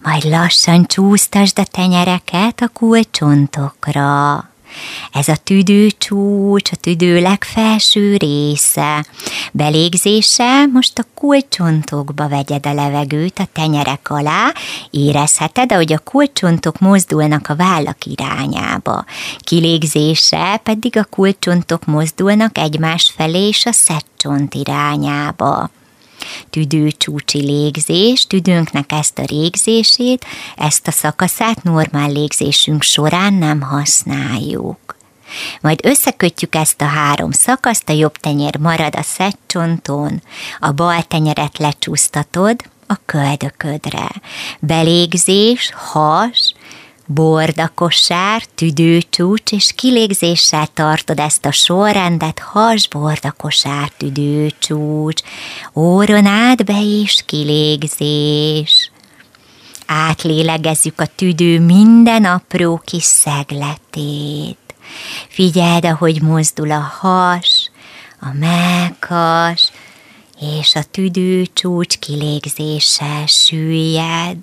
Majd lassan csúsztasd a tenyereket a kulcsontokra. Ez a tüdőcsúcs, a tüdő legfelső része. Belégzése most a kulcsontokba vegyed a levegőt a tenyerek alá, érezheted, ahogy a kulcsontok mozdulnak a vállak irányába. Kilégzése pedig a kulcsontok mozdulnak egymás felé és a szedcsont irányába tüdőcsúcsi légzés, tüdőnknek ezt a légzését, ezt a szakaszát normál légzésünk során nem használjuk. Majd összekötjük ezt a három szakaszt, a jobb tenyér marad a szedcsonton, a bal tenyeret lecsúsztatod a köldöködre. Belégzés, has, bordakosár, tüdőcsúcs, és kilégzéssel tartod ezt a sorrendet, has, bordakosár, tüdőcsúcs, óron át be és kilégzés. Átlélegezzük a tüdő minden apró kis szegletét. Figyeld, ahogy mozdul a has, a melkas, és a tüdő csúcs kilégzése süllyed,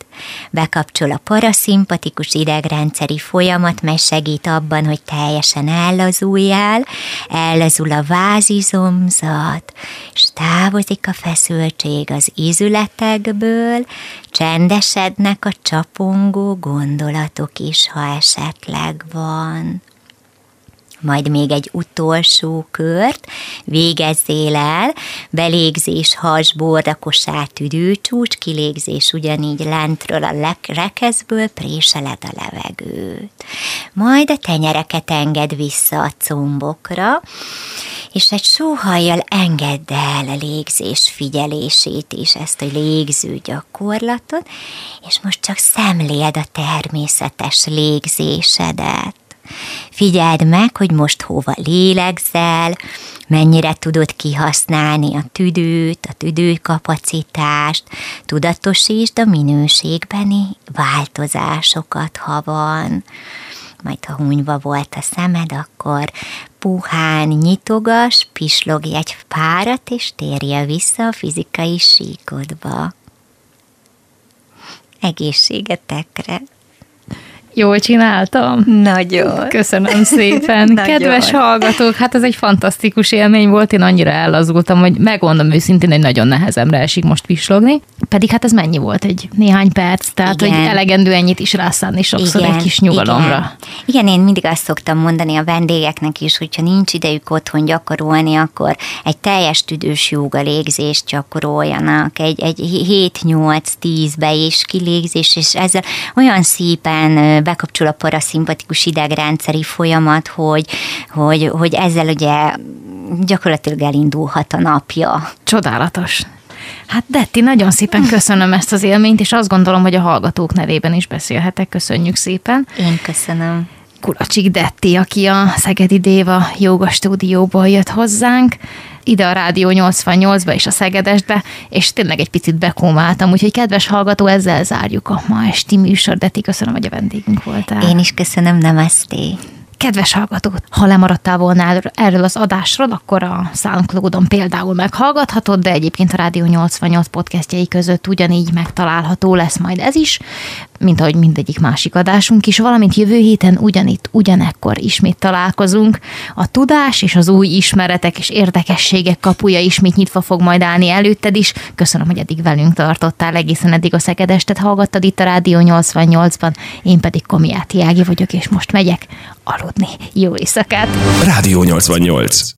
bekapcsol a paraszimpatikus idegrendszeri folyamat, mely segít abban, hogy teljesen ellazuljál, ellazul a vázizomzat, és távozik a feszültség az ízületekből, csendesednek a csapongó gondolatok is, ha esetleg van majd még egy utolsó kört, végezzél el, belégzés, has, bordakosár, tüdőcsúcs, kilégzés ugyanígy lentről a rekeszből préseled a levegőt. Majd a tenyereket enged vissza a combokra, és egy sóhajjal engedd el a légzés figyelését is, ezt a légző gyakorlatot, és most csak szemléld a természetes légzésedet. Figyeld meg, hogy most hova lélegzel, mennyire tudod kihasználni a tüdőt, a tüdőkapacitást, tudatosítsd a minőségbeni változásokat, ha van. Majd ha hunyva volt a szemed, akkor puhán nyitogas, pislogj egy párat, és térje vissza a fizikai síkodba. Egészségetekre! Jól csináltam? Nagyon. Köszönöm szépen. Nagyon. Kedves hallgatók, hát ez egy fantasztikus élmény volt, én annyira ellazultam, hogy megmondom őszintén, hogy nagyon nehezemre esik most pislogni. Pedig hát ez mennyi volt? Egy néhány perc, tehát igen. hogy elegendő ennyit is rászánni sokszor igen, egy kis nyugalomra. Igen. igen, én mindig azt szoktam mondani a vendégeknek is, hogyha nincs idejük otthon gyakorolni, akkor egy teljes tüdős jóga légzést gyakoroljanak, egy, egy 7-8-10 be és kilégzés, és ezzel olyan szépen bekapcsol a paraszimpatikus idegrendszeri folyamat, hogy, hogy, hogy ezzel ugye gyakorlatilag elindulhat a napja. Csodálatos. Hát Detti, nagyon szépen köszönöm ezt az élményt, és azt gondolom, hogy a hallgatók nevében is beszélhetek. Köszönjük szépen. Én köszönöm. Kulacsik Detti, aki a Szegedi Déva joga stúdióból jött hozzánk, ide a Rádió 88-ba és a Szegedesbe, és tényleg egy picit bekómáltam, úgyhogy kedves hallgató, ezzel zárjuk a ma esti műsor. Detti, köszönöm, hogy a vendégünk voltál. Én is köszönöm, namaste. Kedves hallgató, ha lemaradtál volna erről az adásról, akkor a SoundCloud-on például meghallgathatod, de egyébként a Rádió 88 podcastjai között ugyanígy megtalálható lesz majd ez is, mint ahogy mindegyik másik adásunk is, valamint jövő héten ugyanitt, ugyanekkor ismét találkozunk. A tudás és az új ismeretek és érdekességek kapuja ismét nyitva fog majd állni előtted is. Köszönöm, hogy eddig velünk tartottál, egészen eddig a Szegedestet hallgattad itt a Rádió 88-ban, én pedig Komiáti Ági vagyok, és most megyek aludni. Jó éjszakát! Rádió 88